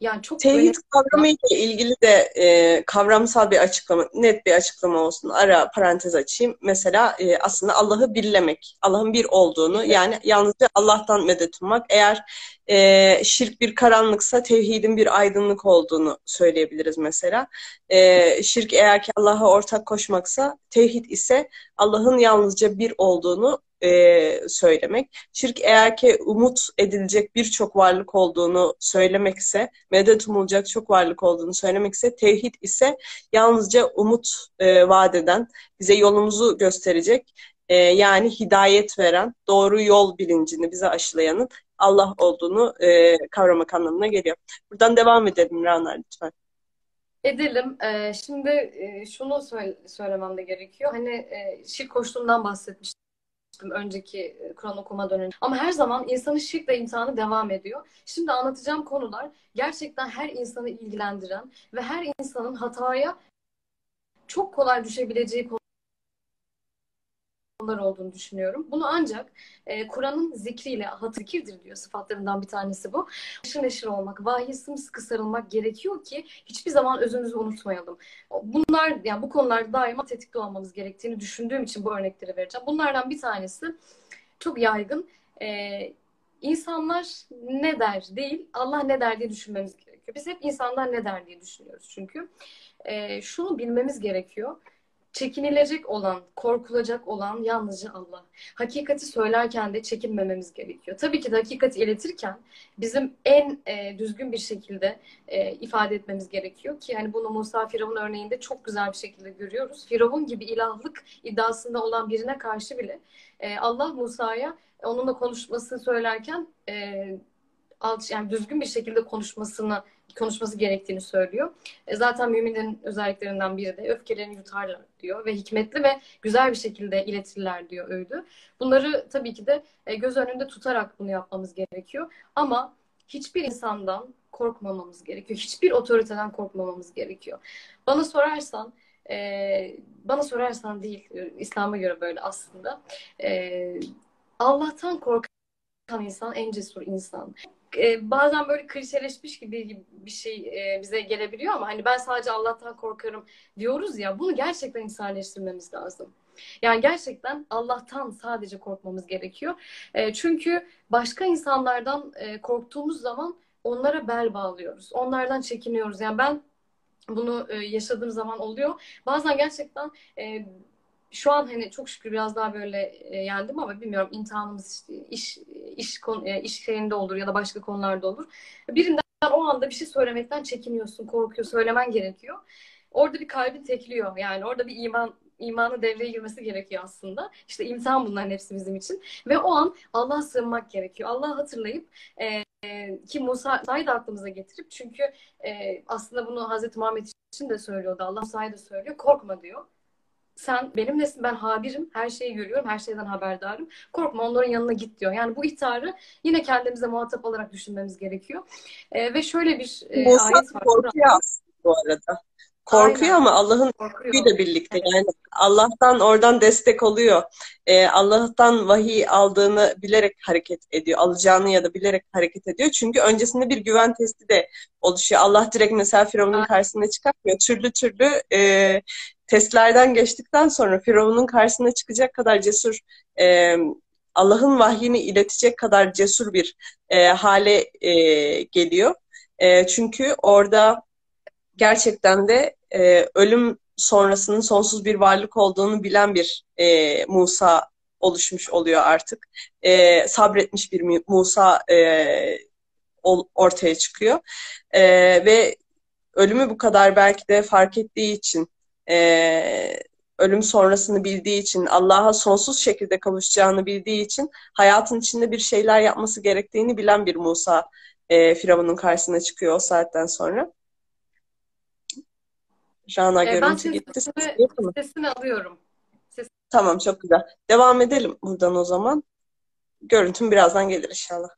Speaker 1: Yani çok Tevhid önemli... kavramı ile ilgili de e, kavramsal bir açıklama, net bir açıklama olsun. Ara parantez açayım. Mesela e, aslında Allah'ı birlemek, Allah'ın bir olduğunu evet. yani yalnızca Allah'tan medet ummak. Eğer e, şirk bir karanlıksa tevhidin bir aydınlık olduğunu söyleyebiliriz mesela. E, şirk eğer ki Allah'a ortak koşmaksa, tevhid ise Allah'ın yalnızca bir olduğunu e, söylemek. Şirk eğer ki umut edilecek birçok varlık olduğunu söylemekse, medet umulacak çok varlık olduğunu söylemekse, tevhid ise yalnızca umut e, vaat eden, bize yolumuzu gösterecek, e, yani hidayet veren, doğru yol bilincini bize aşılayanın Allah olduğunu e, kavramak anlamına geliyor. Buradan devam edelim Rana lütfen.
Speaker 2: Edelim. Ee, şimdi e, şunu söyle, söylemem de gerekiyor. Hani e, şirk koştuğumdan bahsetmiştim önceki e, Kur'an okumadan önce. Ama her zaman insanın şirkle imtihanı devam ediyor. Şimdi anlatacağım konular gerçekten her insanı ilgilendiren ve her insanın hataya çok kolay düşebileceği konular olduğunu düşünüyorum. Bunu ancak e, Kur'an'ın zikriyle, hatırkirdir diyor sıfatlarından bir tanesi bu. Neşir neşir olmak, vahiy sımsıkı sarılmak gerekiyor ki hiçbir zaman özümüzü unutmayalım. Bunlar, yani bu konularda daima tetikte olmamız gerektiğini düşündüğüm için bu örnekleri vereceğim. Bunlardan bir tanesi çok yaygın. E, insanlar ne der değil, Allah ne der diye düşünmemiz gerekiyor. Biz hep insanlar ne der diye düşünüyoruz çünkü. E, şunu bilmemiz gerekiyor çekinilecek olan, korkulacak olan yalnızca Allah. Hakikati söylerken de çekinmememiz gerekiyor. Tabii ki de hakikati iletirken bizim en e, düzgün bir şekilde e, ifade etmemiz gerekiyor ki hani bunu Musa Firavun örneğinde çok güzel bir şekilde görüyoruz. Firavun gibi ilahlık iddiasında olan birine karşı bile e, Allah Musa'ya onunla konuşmasını söylerken e, yani düzgün bir şekilde konuşmasını konuşması gerektiğini söylüyor. E, zaten müminlerin özelliklerinden biri de öfkelerini yutarlar diyor ve hikmetli ve güzel bir şekilde iletirler diyor öğüdü. Bunları tabii ki de e, göz önünde tutarak bunu yapmamız gerekiyor. Ama hiçbir insandan korkmamamız gerekiyor. Hiçbir otoriteden korkmamamız gerekiyor. Bana sorarsan e, bana sorarsan değil, İslam'a göre böyle aslında. E, Allah'tan korkan insan en cesur insan e, bazen böyle klişeleşmiş gibi bir şey e, bize gelebiliyor ama hani ben sadece Allah'tan korkarım diyoruz ya bunu gerçekten insanleştirmemiz lazım. Yani gerçekten Allah'tan sadece korkmamız gerekiyor. E, çünkü başka insanlardan e, korktuğumuz zaman onlara bel bağlıyoruz. Onlardan çekiniyoruz. Yani ben bunu e, yaşadığım zaman oluyor. Bazen gerçekten e, şu an hani çok şükür biraz daha böyle e, yendim ama bilmiyorum imtihanımız işte iş iş e, iş şeyinde olur ya da başka konularda olur. Birinden o anda bir şey söylemekten çekiniyorsun, korkuyor, söylemen gerekiyor. Orada bir kalbin tekliyor. Yani orada bir iman imanı devreye girmesi gerekiyor aslında. İşte imtihan bunların hepsi bizim için. Ve o an Allah'a sığınmak gerekiyor. Allah'ı hatırlayıp e, ki Musa'yı da aklımıza getirip çünkü e, aslında bunu Hazreti Muhammed için de söylüyordu. Allah Musa'yı da söylüyor. Korkma diyor sen benimlesin ben habirim her şeyi görüyorum her şeyden haberdarım korkma onların yanına git diyor yani bu ihtarı yine kendimize muhatap olarak düşünmemiz gerekiyor e, ve şöyle bir e, ayet var.
Speaker 1: korkuyor aslında bu arada korkuyor
Speaker 2: Aynen.
Speaker 1: ama Allah'ın gücüyle birlikte
Speaker 2: Evet.
Speaker 1: yani Allah'tan oradan destek oluyor. Ee, Allah'tan vahiy aldığını bilerek hareket ediyor. Alacağını ya da bilerek hareket ediyor. Çünkü öncesinde bir güven testi de oluşuyor. Allah direkt mesela Firavun'un karşısına çıkartmıyor. Türlü türlü e, testlerden geçtikten sonra Firavun'un karşısına çıkacak kadar cesur e, Allah'ın vahyini iletecek kadar cesur bir e, hale e, geliyor. E, çünkü orada gerçekten de e, ölüm sonrasının sonsuz bir varlık olduğunu bilen bir e, Musa oluşmuş oluyor artık. E, sabretmiş bir Musa e, ortaya çıkıyor. E, ve ölümü bu kadar belki de fark ettiği için e, ölüm sonrasını bildiği için, Allah'a sonsuz şekilde kavuşacağını bildiği için hayatın içinde bir şeyler yapması gerektiğini bilen bir Musa e, Firavun'un karşısına çıkıyor o saatten sonra. Rana
Speaker 2: E,
Speaker 1: görüntü gitti.
Speaker 2: sesini, sesini alıyorum. Ses...
Speaker 1: Tamam çok güzel. Devam edelim buradan o zaman. Görüntüm birazdan gelir inşallah.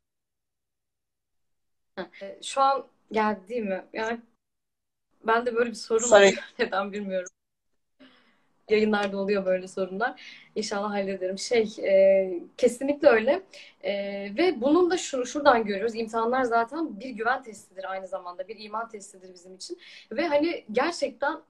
Speaker 2: Şu an geldi değil mi? Yani ben de böyle bir sorun var. Neden bilmiyorum. Yayınlarda oluyor böyle sorunlar. İnşallah hallederim. Şey, e, kesinlikle öyle. E, ve bunun da şunu şuradan görüyoruz. İmtihanlar zaten bir güven testidir aynı zamanda. Bir iman testidir bizim için. Ve hani gerçekten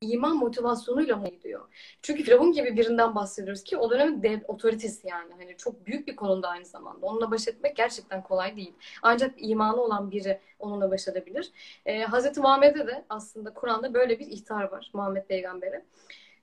Speaker 2: iman motivasyonuyla mı gidiyor? Çünkü Firavun gibi birinden bahsediyoruz ki o dönemin dev otoritesi yani. Hani çok büyük bir konumda aynı zamanda. Onunla baş etmek gerçekten kolay değil. Ancak imanı olan biri onunla baş edebilir. Ee, Hz. Muhammed'e de aslında Kur'an'da böyle bir ihtar var Muhammed Peygamber'e.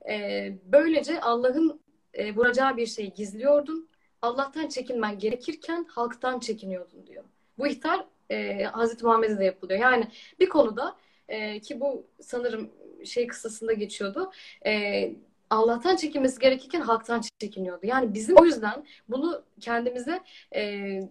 Speaker 2: Ee, böylece Allah'ın e, vuracağı bir şeyi gizliyordun. Allah'tan çekinmen gerekirken halktan çekiniyordun diyor. Bu ihtar e, Hz. Muhammed'e de yapılıyor. Yani bir konuda e, ki bu sanırım şey kısasında geçiyordu. E, Allah'tan çekinmesi gerekirken halktan çekiniyordu. Yani bizim o yüzden bunu kendimize e,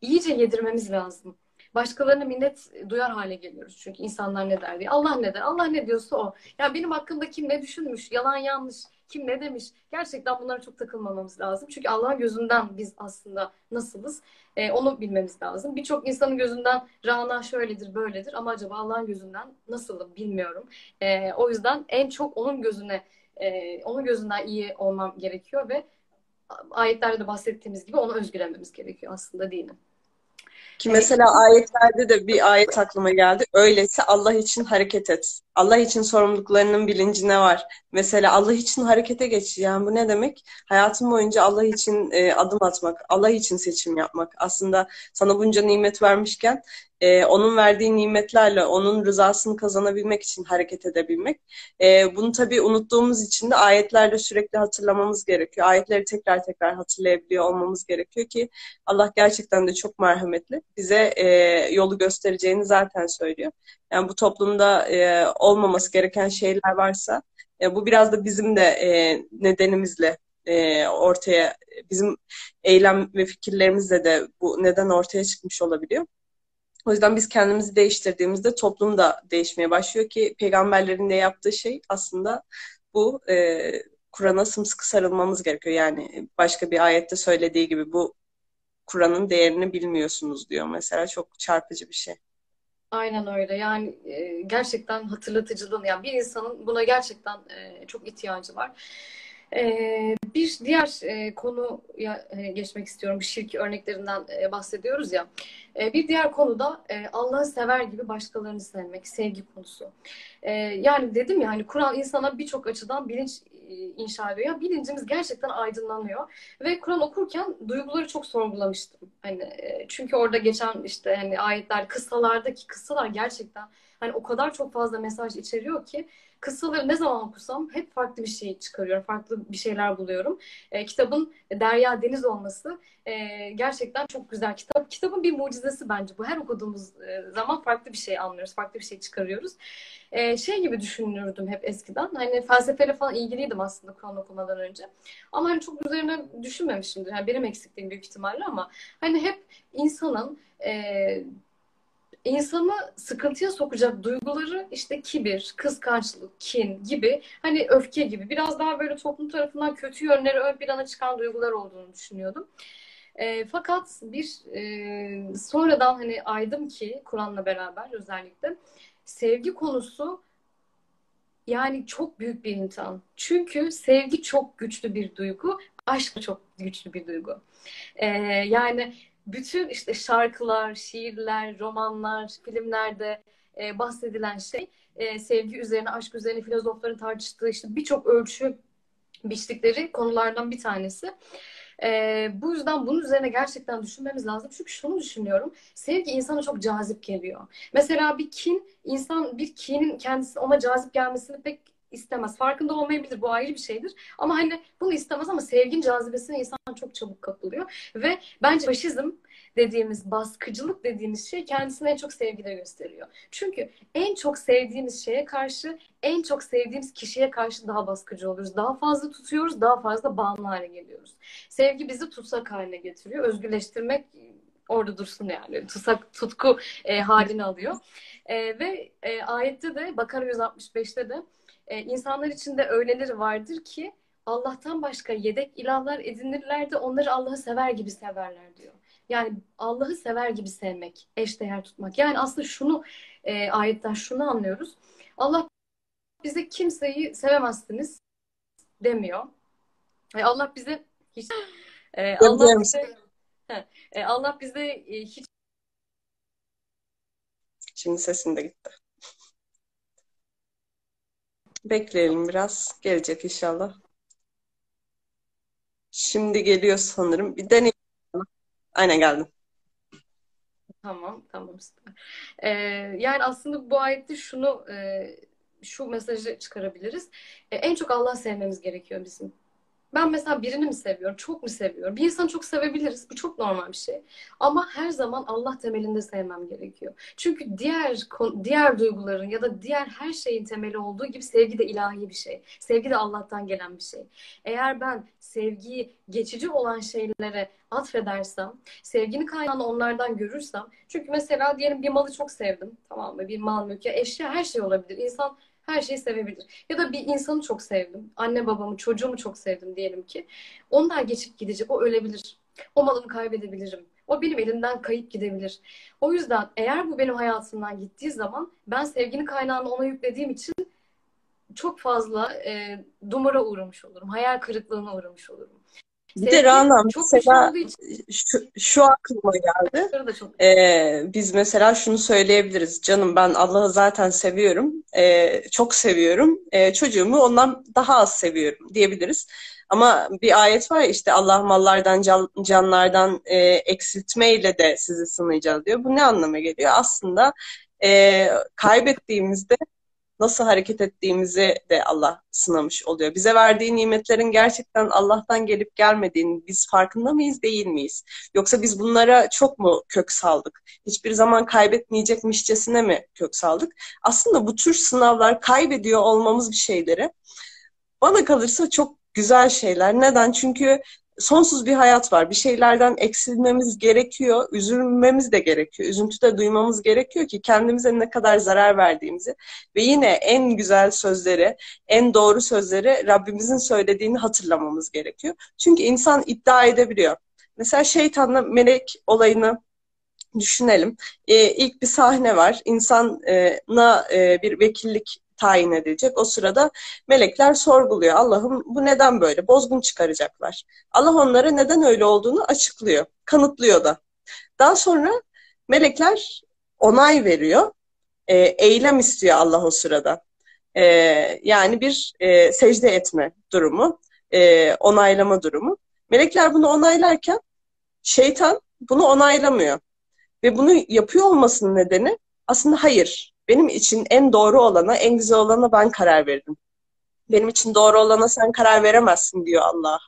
Speaker 2: iyice yedirmemiz lazım. Başkalarına minnet duyar hale geliyoruz. Çünkü insanlar ne der diye. Allah ne der? Allah ne diyorsa o. Ya benim hakkımda kim ne düşünmüş? Yalan yanlış. Kim ne demiş? Gerçekten bunlara çok takılmamamız lazım. Çünkü Allah'ın gözünden biz aslında nasılız? E, onu bilmemiz lazım. Birçok insanın gözünden Rana şöyledir, böyledir ama acaba Allah'ın gözünden nasılım bilmiyorum. E, o yüzden en çok onun gözüne, e, onun gözünden iyi olmam gerekiyor ve ayetlerde de bahsettiğimiz gibi onu özgürlememiz gerekiyor aslında dinin.
Speaker 1: Ki mesela ayetlerde de bir ayet aklıma geldi. Öyleyse Allah için hareket et. Allah için sorumluluklarının bilincine var. Mesela Allah için harekete geç. Yani bu ne demek? Hayatın boyunca Allah için e, adım atmak, Allah için seçim yapmak. Aslında sana bunca nimet vermişken e, onun verdiği nimetlerle onun rızasını kazanabilmek için hareket edebilmek. E, bunu tabii unuttuğumuz için de ayetlerle sürekli hatırlamamız gerekiyor. Ayetleri tekrar tekrar hatırlayabiliyor olmamız gerekiyor ki Allah gerçekten de çok merhametli. Bize e, yolu göstereceğini zaten söylüyor. Yani bu toplumda e, olmaması gereken şeyler varsa e, bu biraz da bizim de e, nedenimizle e, ortaya bizim eylem ve fikirlerimizle de bu neden ortaya çıkmış olabiliyor. O yüzden biz kendimizi değiştirdiğimizde toplum da değişmeye başlıyor ki peygamberlerin de yaptığı şey aslında bu e, Kur'an'a sımsıkı sarılmamız gerekiyor. Yani başka bir ayette söylediği gibi bu Kur'an'ın değerini bilmiyorsunuz diyor mesela. Çok çarpıcı bir şey.
Speaker 2: Aynen öyle. Yani e, gerçekten hatırlatıcılığın, yani bir insanın buna gerçekten e, çok ihtiyacı var. E, bir diğer e, konuya e, geçmek istiyorum. Şirk örneklerinden e, bahsediyoruz ya. E, bir diğer konu da e, Allah'ı sever gibi başkalarını sevmek, sevgi konusu. E, yani dedim ya hani Kur'an insana birçok açıdan bilinç inşa ediyor. Ya bilincimiz gerçekten aydınlanıyor. Ve Kur'an okurken duyguları çok sorgulamıştım. Hani e, çünkü orada geçen işte hani ayetler, kıssalardaki kıssalar gerçekten hani o kadar çok fazla mesaj içeriyor ki kıssaları ne zaman okusam hep farklı bir şey çıkarıyorum. Farklı bir şeyler buluyorum. E, kitabın derya deniz olması e, gerçekten çok güzel. Kitap kitabın bir mucizesi bence bu. Her okuduğumuz e, zaman farklı bir şey anlıyoruz. Farklı bir şey çıkarıyoruz. E, şey gibi düşünürdüm hep eskiden. Hani felsefeyle falan ilgiliydim aslında Kur'an okumadan önce. Ama hani çok üzerine düşünmemişimdir. Yani benim eksikliğim büyük ihtimalle ama hani hep insanın e, insanı sıkıntıya sokacak duyguları işte kibir, kıskançlık, kin gibi hani öfke gibi biraz daha böyle toplum tarafından kötü yönleri ön plana çıkan duygular olduğunu düşünüyordum. E, fakat bir e, sonradan hani aydım ki Kur'an'la beraber özellikle sevgi konusu yani çok büyük bir imtihan. Çünkü sevgi çok güçlü bir duygu, aşk çok güçlü bir duygu. Ee, yani bütün işte şarkılar, şiirler, romanlar, filmlerde e, bahsedilen şey e, sevgi üzerine, aşk üzerine filozofların tartıştığı işte birçok ölçü biçtikleri konulardan bir tanesi. Ee, bu yüzden bunun üzerine gerçekten düşünmemiz lazım. Çünkü şunu düşünüyorum. Sevgi insana çok cazip geliyor. Mesela bir kin, insan bir kinin kendisi ona cazip gelmesini pek istemez. Farkında olmayabilir. Bu ayrı bir şeydir. Ama hani bunu istemez ama sevgin cazibesine insan çok çabuk kapılıyor. Ve bence faşizm dediğimiz, baskıcılık dediğimiz şey kendisini en çok sevgide gösteriyor. Çünkü en çok sevdiğimiz şeye karşı, en çok sevdiğimiz kişiye karşı daha baskıcı oluyoruz. Daha fazla tutuyoruz, daha fazla bağımlı hale geliyoruz. Sevgi bizi tutsak haline getiriyor. Özgürleştirmek orada dursun yani. Tutsak, tutku e, halini alıyor. E, ve e, ayette de Bakara 165'te de e, insanlar içinde öyleleri vardır ki Allah'tan başka yedek ilahlar edinirler de onları Allah'ı sever gibi severler diyor. Yani Allah'ı sever gibi sevmek, eşdeğer tutmak. Yani aslında şunu e, ayetten şunu anlıyoruz. Allah bize kimseyi sevemezsiniz demiyor. E, Allah bize hiç e, Allah bize e, Allah bize e, hiç
Speaker 1: Şimdi sesin de gitti. Bekleyelim biraz. Gelecek inşallah. Şimdi geliyor sanırım. Bir deneyelim. Aynen geldim.
Speaker 2: Tamam, tamam. Ee, yani aslında bu ayette şunu, e, şu mesajı çıkarabiliriz. E, en çok Allah sevmemiz gerekiyor bizim. Ben mesela birini mi seviyorum, çok mu seviyorum? Bir insanı çok sevebiliriz. Bu çok normal bir şey. Ama her zaman Allah temelinde sevmem gerekiyor. Çünkü diğer diğer duyguların ya da diğer her şeyin temeli olduğu gibi sevgi de ilahi bir şey. Sevgi de Allah'tan gelen bir şey. Eğer ben sevgiyi geçici olan şeylere atfedersem, sevginin kaynağını onlardan görürsem. Çünkü mesela diyelim bir malı çok sevdim. Tamam mı? Bir mal, mülk, eşya her şey olabilir. İnsan her şeyi sevebilir. Ya da bir insanı çok sevdim. Anne babamı, çocuğumu çok sevdim diyelim ki. Onlar geçip gidecek. O ölebilir. O malımı kaybedebilirim. O benim elimden kayıp gidebilir. O yüzden eğer bu benim hayatımdan gittiği zaman ben sevginin kaynağını ona yüklediğim için çok fazla e, dumura uğramış olurum. Hayal kırıklığına uğramış olurum.
Speaker 1: Bir de Rana mesela şu, şu aklıma geldi. Ee, biz mesela şunu söyleyebiliriz. Canım ben Allah'ı zaten seviyorum. Ee, çok seviyorum. Ee, çocuğumu ondan daha az seviyorum diyebiliriz. Ama bir ayet var ya işte Allah mallardan, can, canlardan e, eksiltmeyle de sizi sınayacağız diyor. Bu ne anlama geliyor? Aslında e, kaybettiğimizde nasıl hareket ettiğimizi de Allah sınamış oluyor. Bize verdiği nimetlerin gerçekten Allah'tan gelip gelmediğini biz farkında mıyız, değil miyiz? Yoksa biz bunlara çok mu kök saldık? Hiçbir zaman kaybetmeyecekmişçesine mi kök saldık? Aslında bu tür sınavlar kaybediyor olmamız bir şeyleri. Bana kalırsa çok güzel şeyler. Neden? Çünkü sonsuz bir hayat var. Bir şeylerden eksilmemiz gerekiyor, üzülmemiz de gerekiyor, üzüntü de duymamız gerekiyor ki kendimize ne kadar zarar verdiğimizi ve yine en güzel sözleri, en doğru sözleri Rabbimizin söylediğini hatırlamamız gerekiyor. Çünkü insan iddia edebiliyor. Mesela şeytanla melek olayını düşünelim. Ee, ilk bir sahne var. İnsana e, bir vekillik tayin edilecek. O sırada melekler sorguluyor. Allah'ım bu neden böyle? Bozgun çıkaracaklar. Allah onlara neden öyle olduğunu açıklıyor. Kanıtlıyor da. Daha sonra melekler onay veriyor. E, eylem istiyor Allah o sırada. E, yani bir e, secde etme durumu, e, onaylama durumu. Melekler bunu onaylarken şeytan bunu onaylamıyor. Ve bunu yapıyor olmasının nedeni aslında hayır, benim için en doğru olana, en güzel olana ben karar veririm. Benim için doğru olana sen karar veremezsin diyor Allah'a.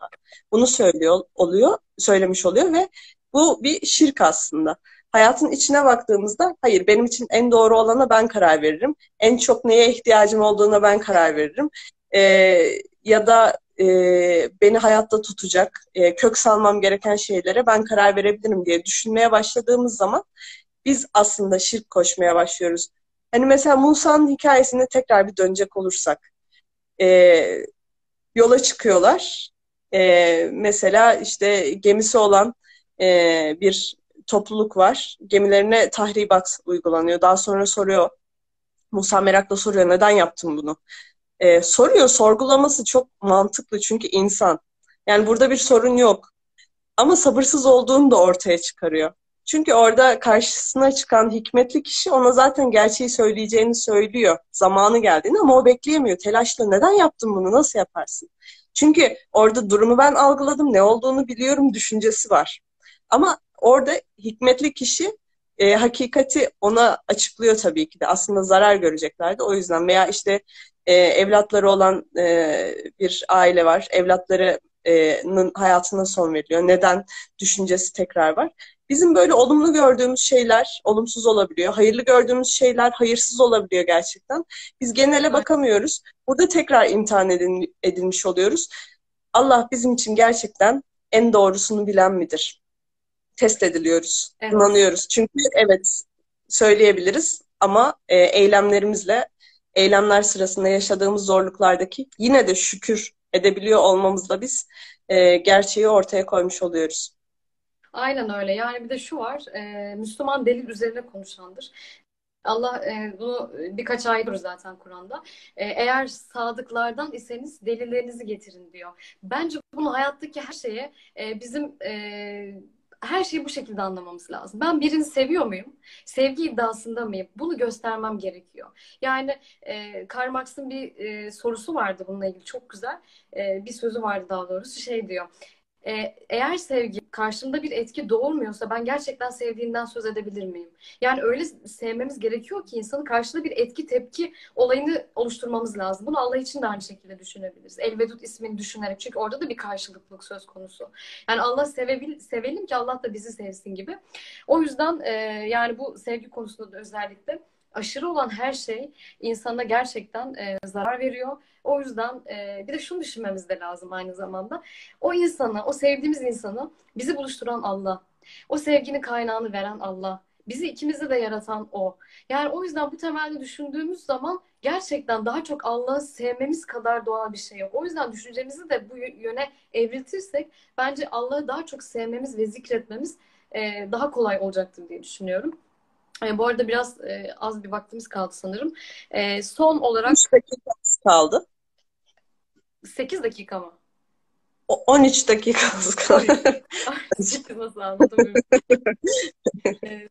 Speaker 1: Bunu söylüyor oluyor, söylemiş oluyor ve bu bir şirk aslında. Hayatın içine baktığımızda hayır benim için en doğru olana ben karar veririm. En çok neye ihtiyacım olduğuna ben karar veririm. Ee, ya da e, beni hayatta tutacak, e, kök salmam gereken şeylere ben karar verebilirim diye düşünmeye başladığımız zaman biz aslında şirk koşmaya başlıyoruz. Hani mesela Musa'nın hikayesine tekrar bir dönecek olursak. E, yola çıkıyorlar. E, mesela işte gemisi olan e, bir topluluk var. Gemilerine tahribat uygulanıyor. Daha sonra soruyor. Musa merakla soruyor neden yaptın bunu? e, soruyor. Sorgulaması çok mantıklı çünkü insan. Yani burada bir sorun yok. Ama sabırsız olduğunu da ortaya çıkarıyor. Çünkü orada karşısına çıkan hikmetli kişi ona zaten gerçeği söyleyeceğini söylüyor. Zamanı geldiğinde ama o bekleyemiyor. Telaşla neden yaptın bunu? Nasıl yaparsın? Çünkü orada durumu ben algıladım. Ne olduğunu biliyorum düşüncesi var. Ama orada hikmetli kişi e, hakikati ona açıklıyor tabii ki de. Aslında zarar göreceklerdi o yüzden. Veya işte e, evlatları olan e, bir aile var. Evlatlarının hayatına son veriliyor. Neden düşüncesi tekrar var. Bizim böyle olumlu gördüğümüz şeyler olumsuz olabiliyor. Hayırlı gördüğümüz şeyler hayırsız olabiliyor gerçekten. Biz genele bakamıyoruz. Burada tekrar imtihan edilmiş oluyoruz. Allah bizim için gerçekten en doğrusunu bilen midir? Test ediliyoruz, evet. inanıyoruz. Çünkü evet söyleyebiliriz ama e, eylemlerimizle eylemler sırasında yaşadığımız zorluklardaki yine de şükür edebiliyor olmamızla biz e, gerçeği ortaya koymuş oluyoruz.
Speaker 2: Aynen öyle. Yani bir de şu var. E, Müslüman delil üzerine konuşandır. Allah e, bunu birkaç aydır zaten Kur'an'da. E, eğer sadıklardan iseniz delillerinizi getirin diyor. Bence bunu hayattaki her şeye e, bizim e, her şeyi bu şekilde anlamamız lazım. Ben birini seviyor muyum? Sevgi iddiasında mıyım? Bunu göstermem gerekiyor. Yani e, Karl Marx'ın bir e, sorusu vardı bununla ilgili çok güzel. E, bir sözü vardı daha doğrusu şey diyor e, eğer sevgi karşımda bir etki doğurmuyorsa ben gerçekten sevdiğimden söz edebilir miyim? Yani öyle sevmemiz gerekiyor ki insanın karşında bir etki tepki olayını oluşturmamız lazım. Bunu Allah için de aynı şekilde düşünebiliriz. Elvedut ismini düşünerek. Çünkü orada da bir karşılıklılık söz konusu. Yani Allah sevebil, sevelim ki Allah da bizi sevsin gibi. O yüzden e, yani bu sevgi konusunda da özellikle aşırı olan her şey insana gerçekten e, zarar veriyor. O yüzden e, bir de şunu düşünmemiz de lazım aynı zamanda. O insanı, o sevdiğimiz insanı bizi buluşturan Allah. O sevginin kaynağını veren Allah. Bizi ikimizi de yaratan O. Yani o yüzden bu temelde düşündüğümüz zaman gerçekten daha çok Allah'ı sevmemiz kadar doğal bir şey yok. O yüzden düşüncemizi de bu yöne evriltirsek bence Allah'ı daha çok sevmemiz ve zikretmemiz e, daha kolay olacaktır diye düşünüyorum. E, bu arada biraz e, az bir vaktimiz kaldı sanırım. E, son olarak...
Speaker 1: 3 dakikamız kaldı.
Speaker 2: 8 dakika mı?
Speaker 1: O, 13 dakikamız kaldı.
Speaker 2: Nasıl anladım? E,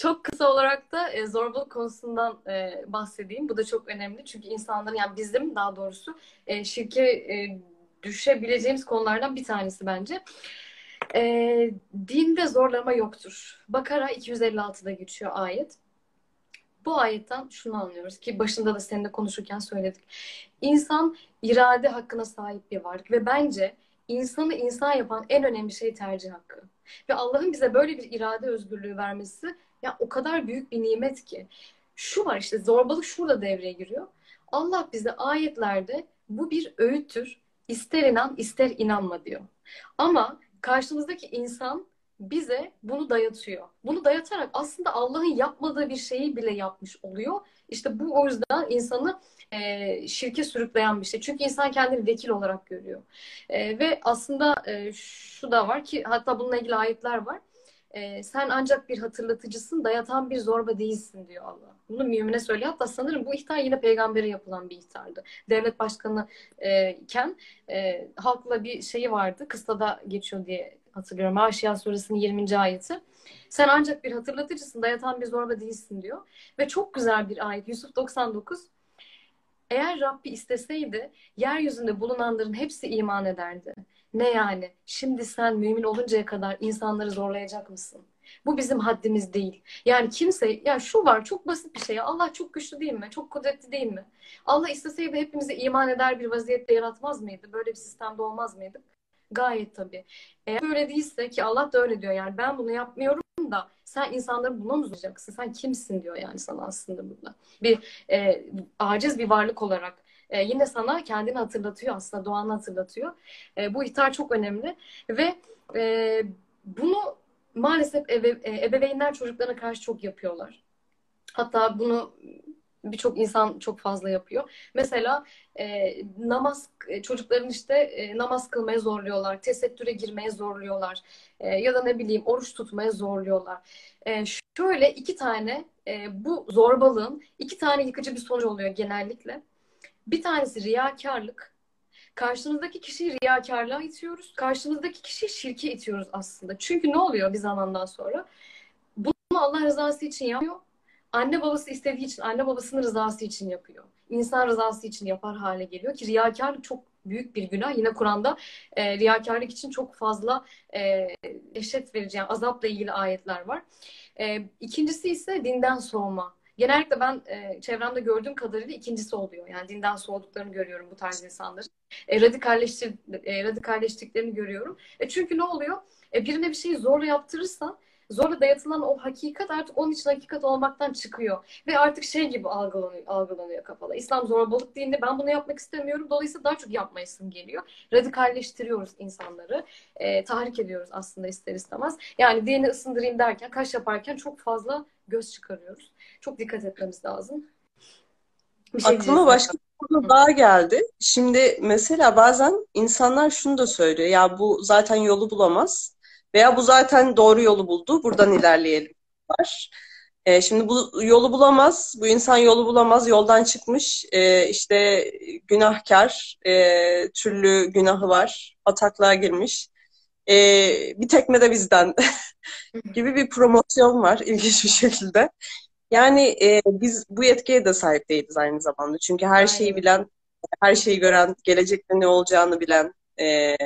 Speaker 2: çok kısa olarak da e, zorbalık konusundan e, bahsedeyim. Bu da çok önemli. Çünkü insanların yani bizim daha doğrusu e, şirke e, düşebileceğimiz konulardan bir tanesi bence. E, dinde zorlama yoktur. Bakara 256'da geçiyor ayet. Bu ayetten şunu anlıyoruz ki başında da seninle konuşurken söyledik. İnsan irade hakkına sahip bir varlık ve bence insanı insan yapan en önemli şey tercih hakkı. Ve Allah'ın bize böyle bir irade özgürlüğü vermesi ya o kadar büyük bir nimet ki. Şu var işte zorbalık şurada devreye giriyor. Allah bize ayetlerde bu bir öğüttür. İster inan ister inanma diyor. Ama karşımızdaki insan bize bunu dayatıyor. Bunu dayatarak aslında Allah'ın yapmadığı bir şeyi bile yapmış oluyor. İşte bu o yüzden insanı e, şirke sürükleyen bir şey. Çünkü insan kendini vekil olarak görüyor. E, ve aslında e, şu da var ki hatta bununla ilgili ayetler var. E, sen ancak bir hatırlatıcısın, dayatan bir zorba değilsin diyor Allah. Bunu mümine söylüyor. Hatta sanırım bu ihtar yine peygambere yapılan bir ihtardı. Devlet başkanı e, iken e, halkla bir şeyi vardı. Kıstada geçiyor diye hatırlıyorum. Haşiya suresinin 20. ayeti. Sen ancak bir hatırlatıcısın, dayatan bir zorba değilsin diyor. Ve çok güzel bir ayet. Yusuf 99. Eğer Rabbi isteseydi yeryüzünde bulunanların hepsi iman ederdi. Ne yani? Şimdi sen mümin oluncaya kadar insanları zorlayacak mısın? Bu bizim haddimiz değil. Yani kimse, ya şu var çok basit bir şey. Allah çok güçlü değil mi? Çok kudretli değil mi? Allah isteseydi hepimizi iman eder bir vaziyette yaratmaz mıydı? Böyle bir sistemde olmaz mıydı? Gayet tabii. Eğer böyle değilse ki Allah da öyle diyor yani ben bunu yapmıyorum da sen insanları buna mı zorlayacaksın? Sen kimsin diyor yani sana aslında burada. Bir e, aciz bir varlık olarak e, yine sana kendini hatırlatıyor aslında doğanı hatırlatıyor. E, bu ihtar çok önemli ve e, bunu maalesef ebe, e, ebeveynler çocuklarına karşı çok yapıyorlar. Hatta bunu birçok insan çok fazla yapıyor. Mesela e, namaz e, çocukların işte e, namaz kılmaya zorluyorlar, tesettüre girmeye zorluyorlar e, ya da ne bileyim oruç tutmaya zorluyorlar. E, şöyle iki tane e, bu zorbalığın iki tane yıkıcı bir sonuç oluyor genellikle. Bir tanesi riyakarlık. Karşımızdaki kişiyi riyakarlığa itiyoruz. Karşımızdaki kişiyi şirke itiyoruz aslında. Çünkü ne oluyor bir zamandan sonra? Bunu Allah rızası için yapıyor anne babası istediği için, anne babasının rızası için yapıyor. İnsan rızası için yapar hale geliyor ki riyakarlık çok büyük bir günah. Yine Kur'an'da e, riyakarlık için çok fazla e, eşet verici, yani azapla ilgili ayetler var. E, ikincisi ise dinden soğuma. Genellikle ben e, çevremde gördüğüm kadarıyla ikincisi oluyor. Yani dinden soğuduklarını görüyorum bu tarz insanların. E, radikalleştir, e, radikalleştiklerini görüyorum. E, çünkü ne oluyor? E, birine bir şeyi zorla yaptırırsan zorla dayatılan o hakikat artık onun için hakikat olmaktan çıkıyor. Ve artık şey gibi algılanıyor, algılanıyor kafada. İslam zorbalık dininde ben bunu yapmak istemiyorum. Dolayısıyla daha çok yapmayasın geliyor. Radikalleştiriyoruz insanları. E, tahrik ediyoruz aslında ister istemez. Yani dini ısındırayım derken, kaş yaparken çok fazla göz çıkarıyoruz. Çok dikkat etmemiz lazım.
Speaker 1: Bir şey Aklıma başka bir konu daha geldi. Şimdi mesela bazen insanlar şunu da söylüyor. Ya bu zaten yolu bulamaz. Veya bu zaten doğru yolu buldu. Buradan ilerleyelim var. E, şimdi bu yolu bulamaz. Bu insan yolu bulamaz. Yoldan çıkmış. E, işte günahkar. E, türlü günahı var. Ataklığa girmiş. E, bir tekme de bizden gibi bir promosyon var ilginç bir şekilde. Yani e, biz bu yetkiye de sahip değiliz aynı zamanda. Çünkü her şeyi bilen, her şeyi gören, gelecekte ne olacağını bilen, e,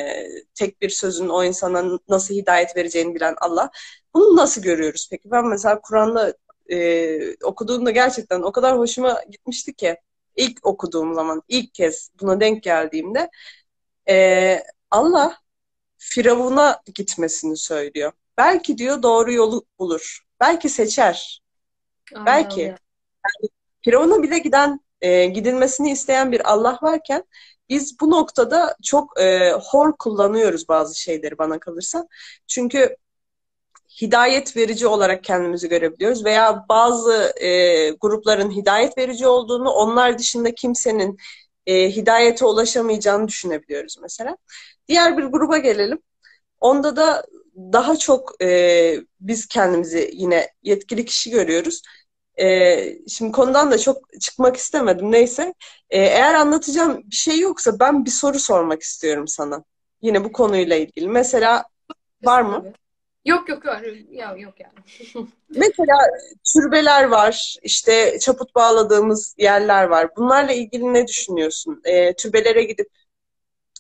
Speaker 1: tek bir sözün o insana nasıl hidayet vereceğini bilen Allah. Bunu nasıl görüyoruz peki? Ben mesela Kur'an'da e, okuduğumda gerçekten o kadar hoşuma gitmişti ki ilk okuduğum zaman, ilk kez buna denk geldiğimde e, Allah Firavun'a gitmesini söylüyor. Belki diyor doğru yolu bulur. Belki seçer. Aynen. Belki. Yani, Firavun'a bile giden, e, gidilmesini isteyen bir Allah varken biz bu noktada çok e, hor kullanıyoruz bazı şeyleri bana kalırsa. Çünkü hidayet verici olarak kendimizi görebiliyoruz veya bazı e, grupların hidayet verici olduğunu, onlar dışında kimsenin e, hidayete ulaşamayacağını düşünebiliyoruz mesela. Diğer bir gruba gelelim. Onda da daha çok e, biz kendimizi yine yetkili kişi görüyoruz. E, şimdi konudan da çok çıkmak istemedim. Neyse. E, eğer anlatacağım bir şey yoksa ben bir soru sormak istiyorum sana. Yine bu konuyla ilgili. Mesela var mı?
Speaker 2: Yok yok yok, ya, yok yani.
Speaker 1: Mesela türbeler var, işte çaput bağladığımız yerler var. Bunlarla ilgili ne düşünüyorsun? E, türbelere gidip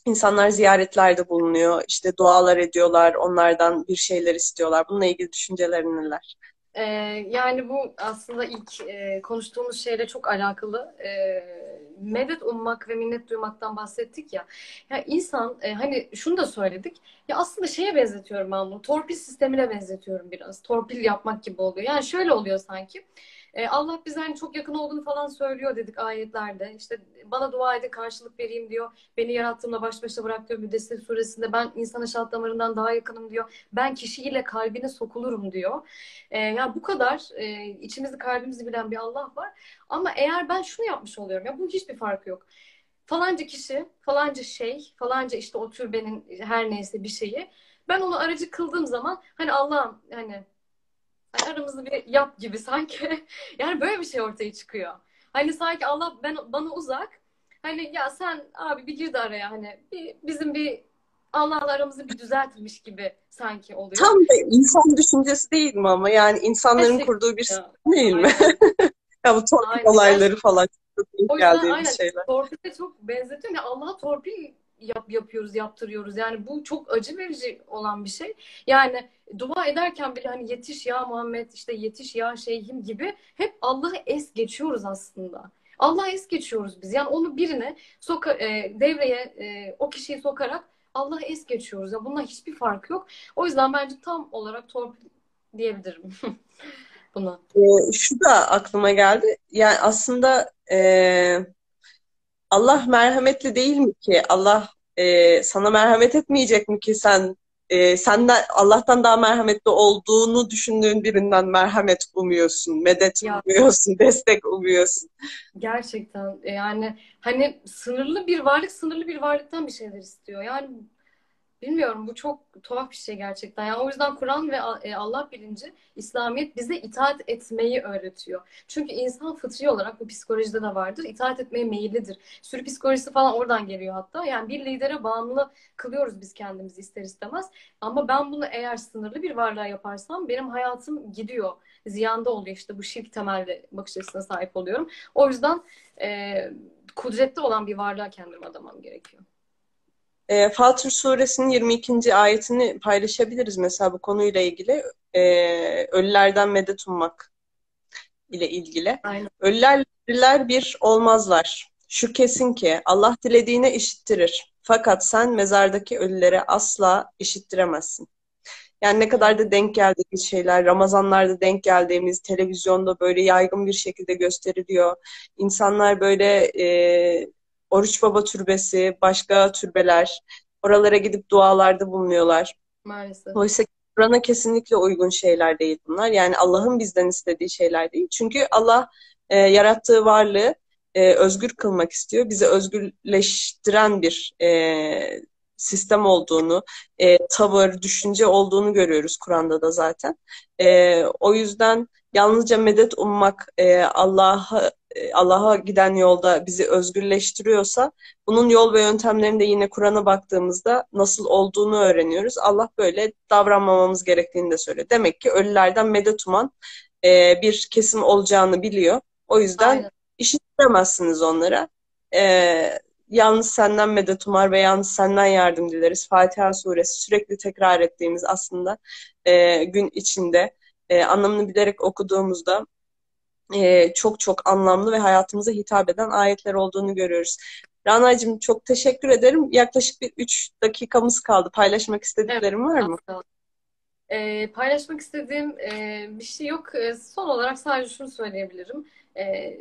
Speaker 1: insanlar ziyaretlerde bulunuyor, işte dualar ediyorlar, onlardan bir şeyler istiyorlar. Bununla ilgili düşüncelerin neler?
Speaker 2: Ee, yani bu aslında ilk e, konuştuğumuz şeyle çok alakalı. E, medet ummak ve minnet duymaktan bahsettik ya. Ya insan e, hani şunu da söyledik. Ya aslında şeye benzetiyorum ben bunu. Torpil sistemine benzetiyorum biraz. Torpil yapmak gibi oluyor. Yani şöyle oluyor sanki. E, Allah bize hani çok yakın olduğunu falan söylüyor dedik ayetlerde. İşte bana dua edin karşılık vereyim diyor. Beni yarattığımda baş başa bırak diyor Müddessir suresinde. Ben insana şart damarından daha yakınım diyor. Ben kişiyle kalbine sokulurum diyor. E, yani bu kadar e, içimizi kalbimizi bilen bir Allah var. Ama eğer ben şunu yapmış oluyorum ya bunun hiçbir farkı yok. Falanca kişi, falanca şey, falanca işte o türbenin her neyse bir şeyi. Ben onu aracı kıldığım zaman hani Allah'ım hani Hani aramızda bir yap gibi sanki. yani böyle bir şey ortaya çıkıyor. Hani sanki Allah ben bana uzak. Hani ya sen abi bir gir de araya hani bir, bizim bir Allah'la aramızı bir düzeltmiş gibi sanki oluyor.
Speaker 1: Tam da insan düşüncesi değil mi ama yani insanların Kesinlikle. kurduğu bir sistem değil mi? ya bu torpil olayları falan çok
Speaker 2: o yüzden aynen, şeyler. Torpile çok benzetiyorum ya Allah'a torpil yap, yapıyoruz, yaptırıyoruz. Yani bu çok acı verici olan bir şey. Yani dua ederken bile hani yetiş ya Muhammed, işte yetiş ya şeyhim gibi hep Allah'ı es geçiyoruz aslında. Allah'ı es geçiyoruz biz. Yani onu birine soka, e, devreye e, o kişiyi sokarak Allah'ı es geçiyoruz. Ya bununla hiçbir fark yok. O yüzden bence tam olarak torpil diyebilirim buna.
Speaker 1: E, şu da aklıma geldi. Yani aslında e, Allah merhametli değil mi ki? Allah e, sana merhamet etmeyecek mi ki sen e, senden Allah'tan daha merhametli olduğunu düşündüğün birinden merhamet umuyorsun, medet
Speaker 2: Ya
Speaker 1: umuyorsun, destek umuyorsun.
Speaker 2: gerçekten e, yani hani sınırlı bir varlık sınırlı bir varlıktan bir şeyler istiyor. Yani Bilmiyorum bu çok tuhaf bir şey gerçekten. Yani o yüzden Kur'an ve e, Allah bilinci, İslamiyet bize itaat etmeyi öğretiyor. Çünkü insan fıtri olarak bu psikolojide de vardır. itaat etmeye meyillidir. Sürü psikolojisi falan oradan geliyor hatta. Yani bir lidere bağımlı kılıyoruz biz kendimizi ister istemez. Ama ben bunu eğer sınırlı bir varlığa yaparsam benim hayatım gidiyor. Ziyanda oluyor işte bu şirk temelli bakış açısına sahip oluyorum. O yüzden e, kudretli olan bir varlığa kendimi adamam gerekiyor.
Speaker 1: E, Fatır suresinin 22. ayetini paylaşabiliriz mesela bu konuyla ilgili. E, ölülerden medet ummak ile ilgili.
Speaker 2: Aynen.
Speaker 1: Ölüler bir olmazlar. Şu kesin ki Allah dilediğine işittirir. Fakat sen mezardaki ölülere asla işittiremezsin. Yani ne kadar da denk geldiğimiz şeyler, Ramazanlarda denk geldiğimiz, televizyonda böyle yaygın bir şekilde gösteriliyor. İnsanlar böyle e, Oruç Baba Türbesi, başka türbeler, oralara gidip dualarda bulunuyorlar.
Speaker 2: Maalesef.
Speaker 1: Oysa Kur'an'a kesinlikle uygun şeyler değil bunlar. Yani Allah'ın bizden istediği şeyler değil. Çünkü Allah e, yarattığı varlığı e, özgür kılmak istiyor. Bizi özgürleştiren bir e, sistem olduğunu, e, tavır, düşünce olduğunu görüyoruz Kur'an'da da zaten. E, o yüzden yalnızca medet ummak, e, Allah'a Allah'a giden yolda bizi özgürleştiriyorsa bunun yol ve yöntemlerinde yine Kur'an'a baktığımızda nasıl olduğunu öğreniyoruz. Allah böyle davranmamamız gerektiğini de söylüyor. Demek ki ölülerden medet uman e, bir kesim olacağını biliyor. O yüzden Aynen. onlara. E, yalnız senden medet umar ve yalnız senden yardım dileriz. Fatiha suresi sürekli tekrar ettiğimiz aslında e, gün içinde e, anlamını bilerek okuduğumuzda e, çok çok anlamlı ve hayatımıza hitap eden ayetler olduğunu görüyoruz. Rana'cığım çok teşekkür ederim. Yaklaşık bir üç dakikamız kaldı. Paylaşmak istediklerim evet, var mı?
Speaker 2: E, paylaşmak istediğim e, bir şey yok. E, son olarak sadece şunu söyleyebilirim. E,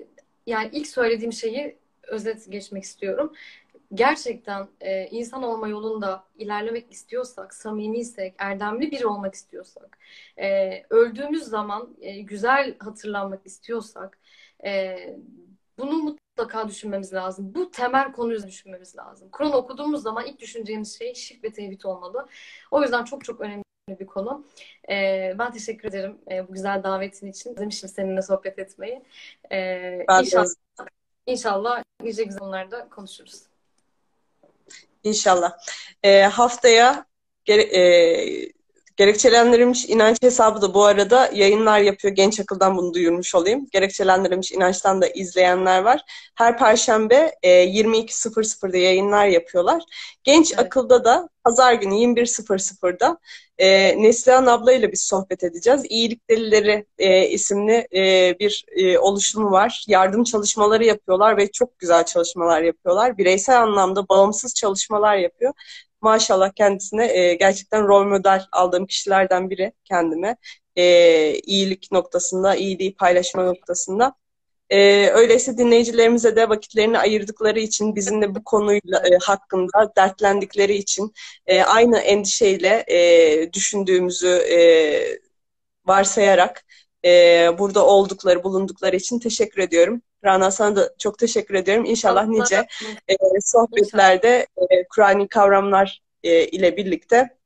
Speaker 2: yani ilk söylediğim şeyi özet geçmek istiyorum gerçekten e, insan olma yolunda ilerlemek istiyorsak, samimiysek, erdemli biri olmak istiyorsak, e, öldüğümüz zaman e, güzel hatırlanmak istiyorsak, e, bunu mutlaka düşünmemiz lazım. Bu temel konuyu düşünmemiz lazım. Kur'an okuduğumuz zaman ilk düşüneceğimiz şey şirk ve tevhid olmalı. O yüzden çok çok önemli bir konu. Ee, ben teşekkür ederim e, bu güzel davetin için. Demişim seninle sohbet etmeyi. Ee, ben inşallah, inşallah nice güzel konularda konuşuruz.
Speaker 1: İnşallah. E, haftaya gere, e, gerekçelendirilmiş inanç hesabı da bu arada yayınlar yapıyor. Genç Akıl'dan bunu duyurmuş olayım. Gerekçelendirilmiş inançtan da izleyenler var. Her perşembe e, 22.00'da yayınlar yapıyorlar. Genç evet. Akıl'da da pazar günü 21.00'da e, Neslihan abla ile biz sohbet edeceğiz. İyilik Delileri e, isimli e, bir e, oluşumu var. Yardım çalışmaları yapıyorlar ve çok güzel çalışmalar yapıyorlar. Bireysel anlamda bağımsız çalışmalar yapıyor. Maşallah kendisine e, gerçekten rol model aldığım kişilerden biri kendime. E, iyilik noktasında, iyiliği paylaşma noktasında. Ee, öyleyse dinleyicilerimize de vakitlerini ayırdıkları için, bizimle bu konuyla e, hakkında dertlendikleri için, e, aynı endişeyle e, düşündüğümüzü e, varsayarak e, burada oldukları, bulundukları için teşekkür ediyorum. Rana sana da çok teşekkür ediyorum. İnşallah nice e, sohbetlerde e, Kur'an'ı kavramlar e, ile birlikte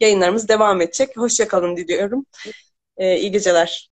Speaker 1: yayınlarımız devam edecek. Hoşçakalın diliyorum. E, iyi geceler.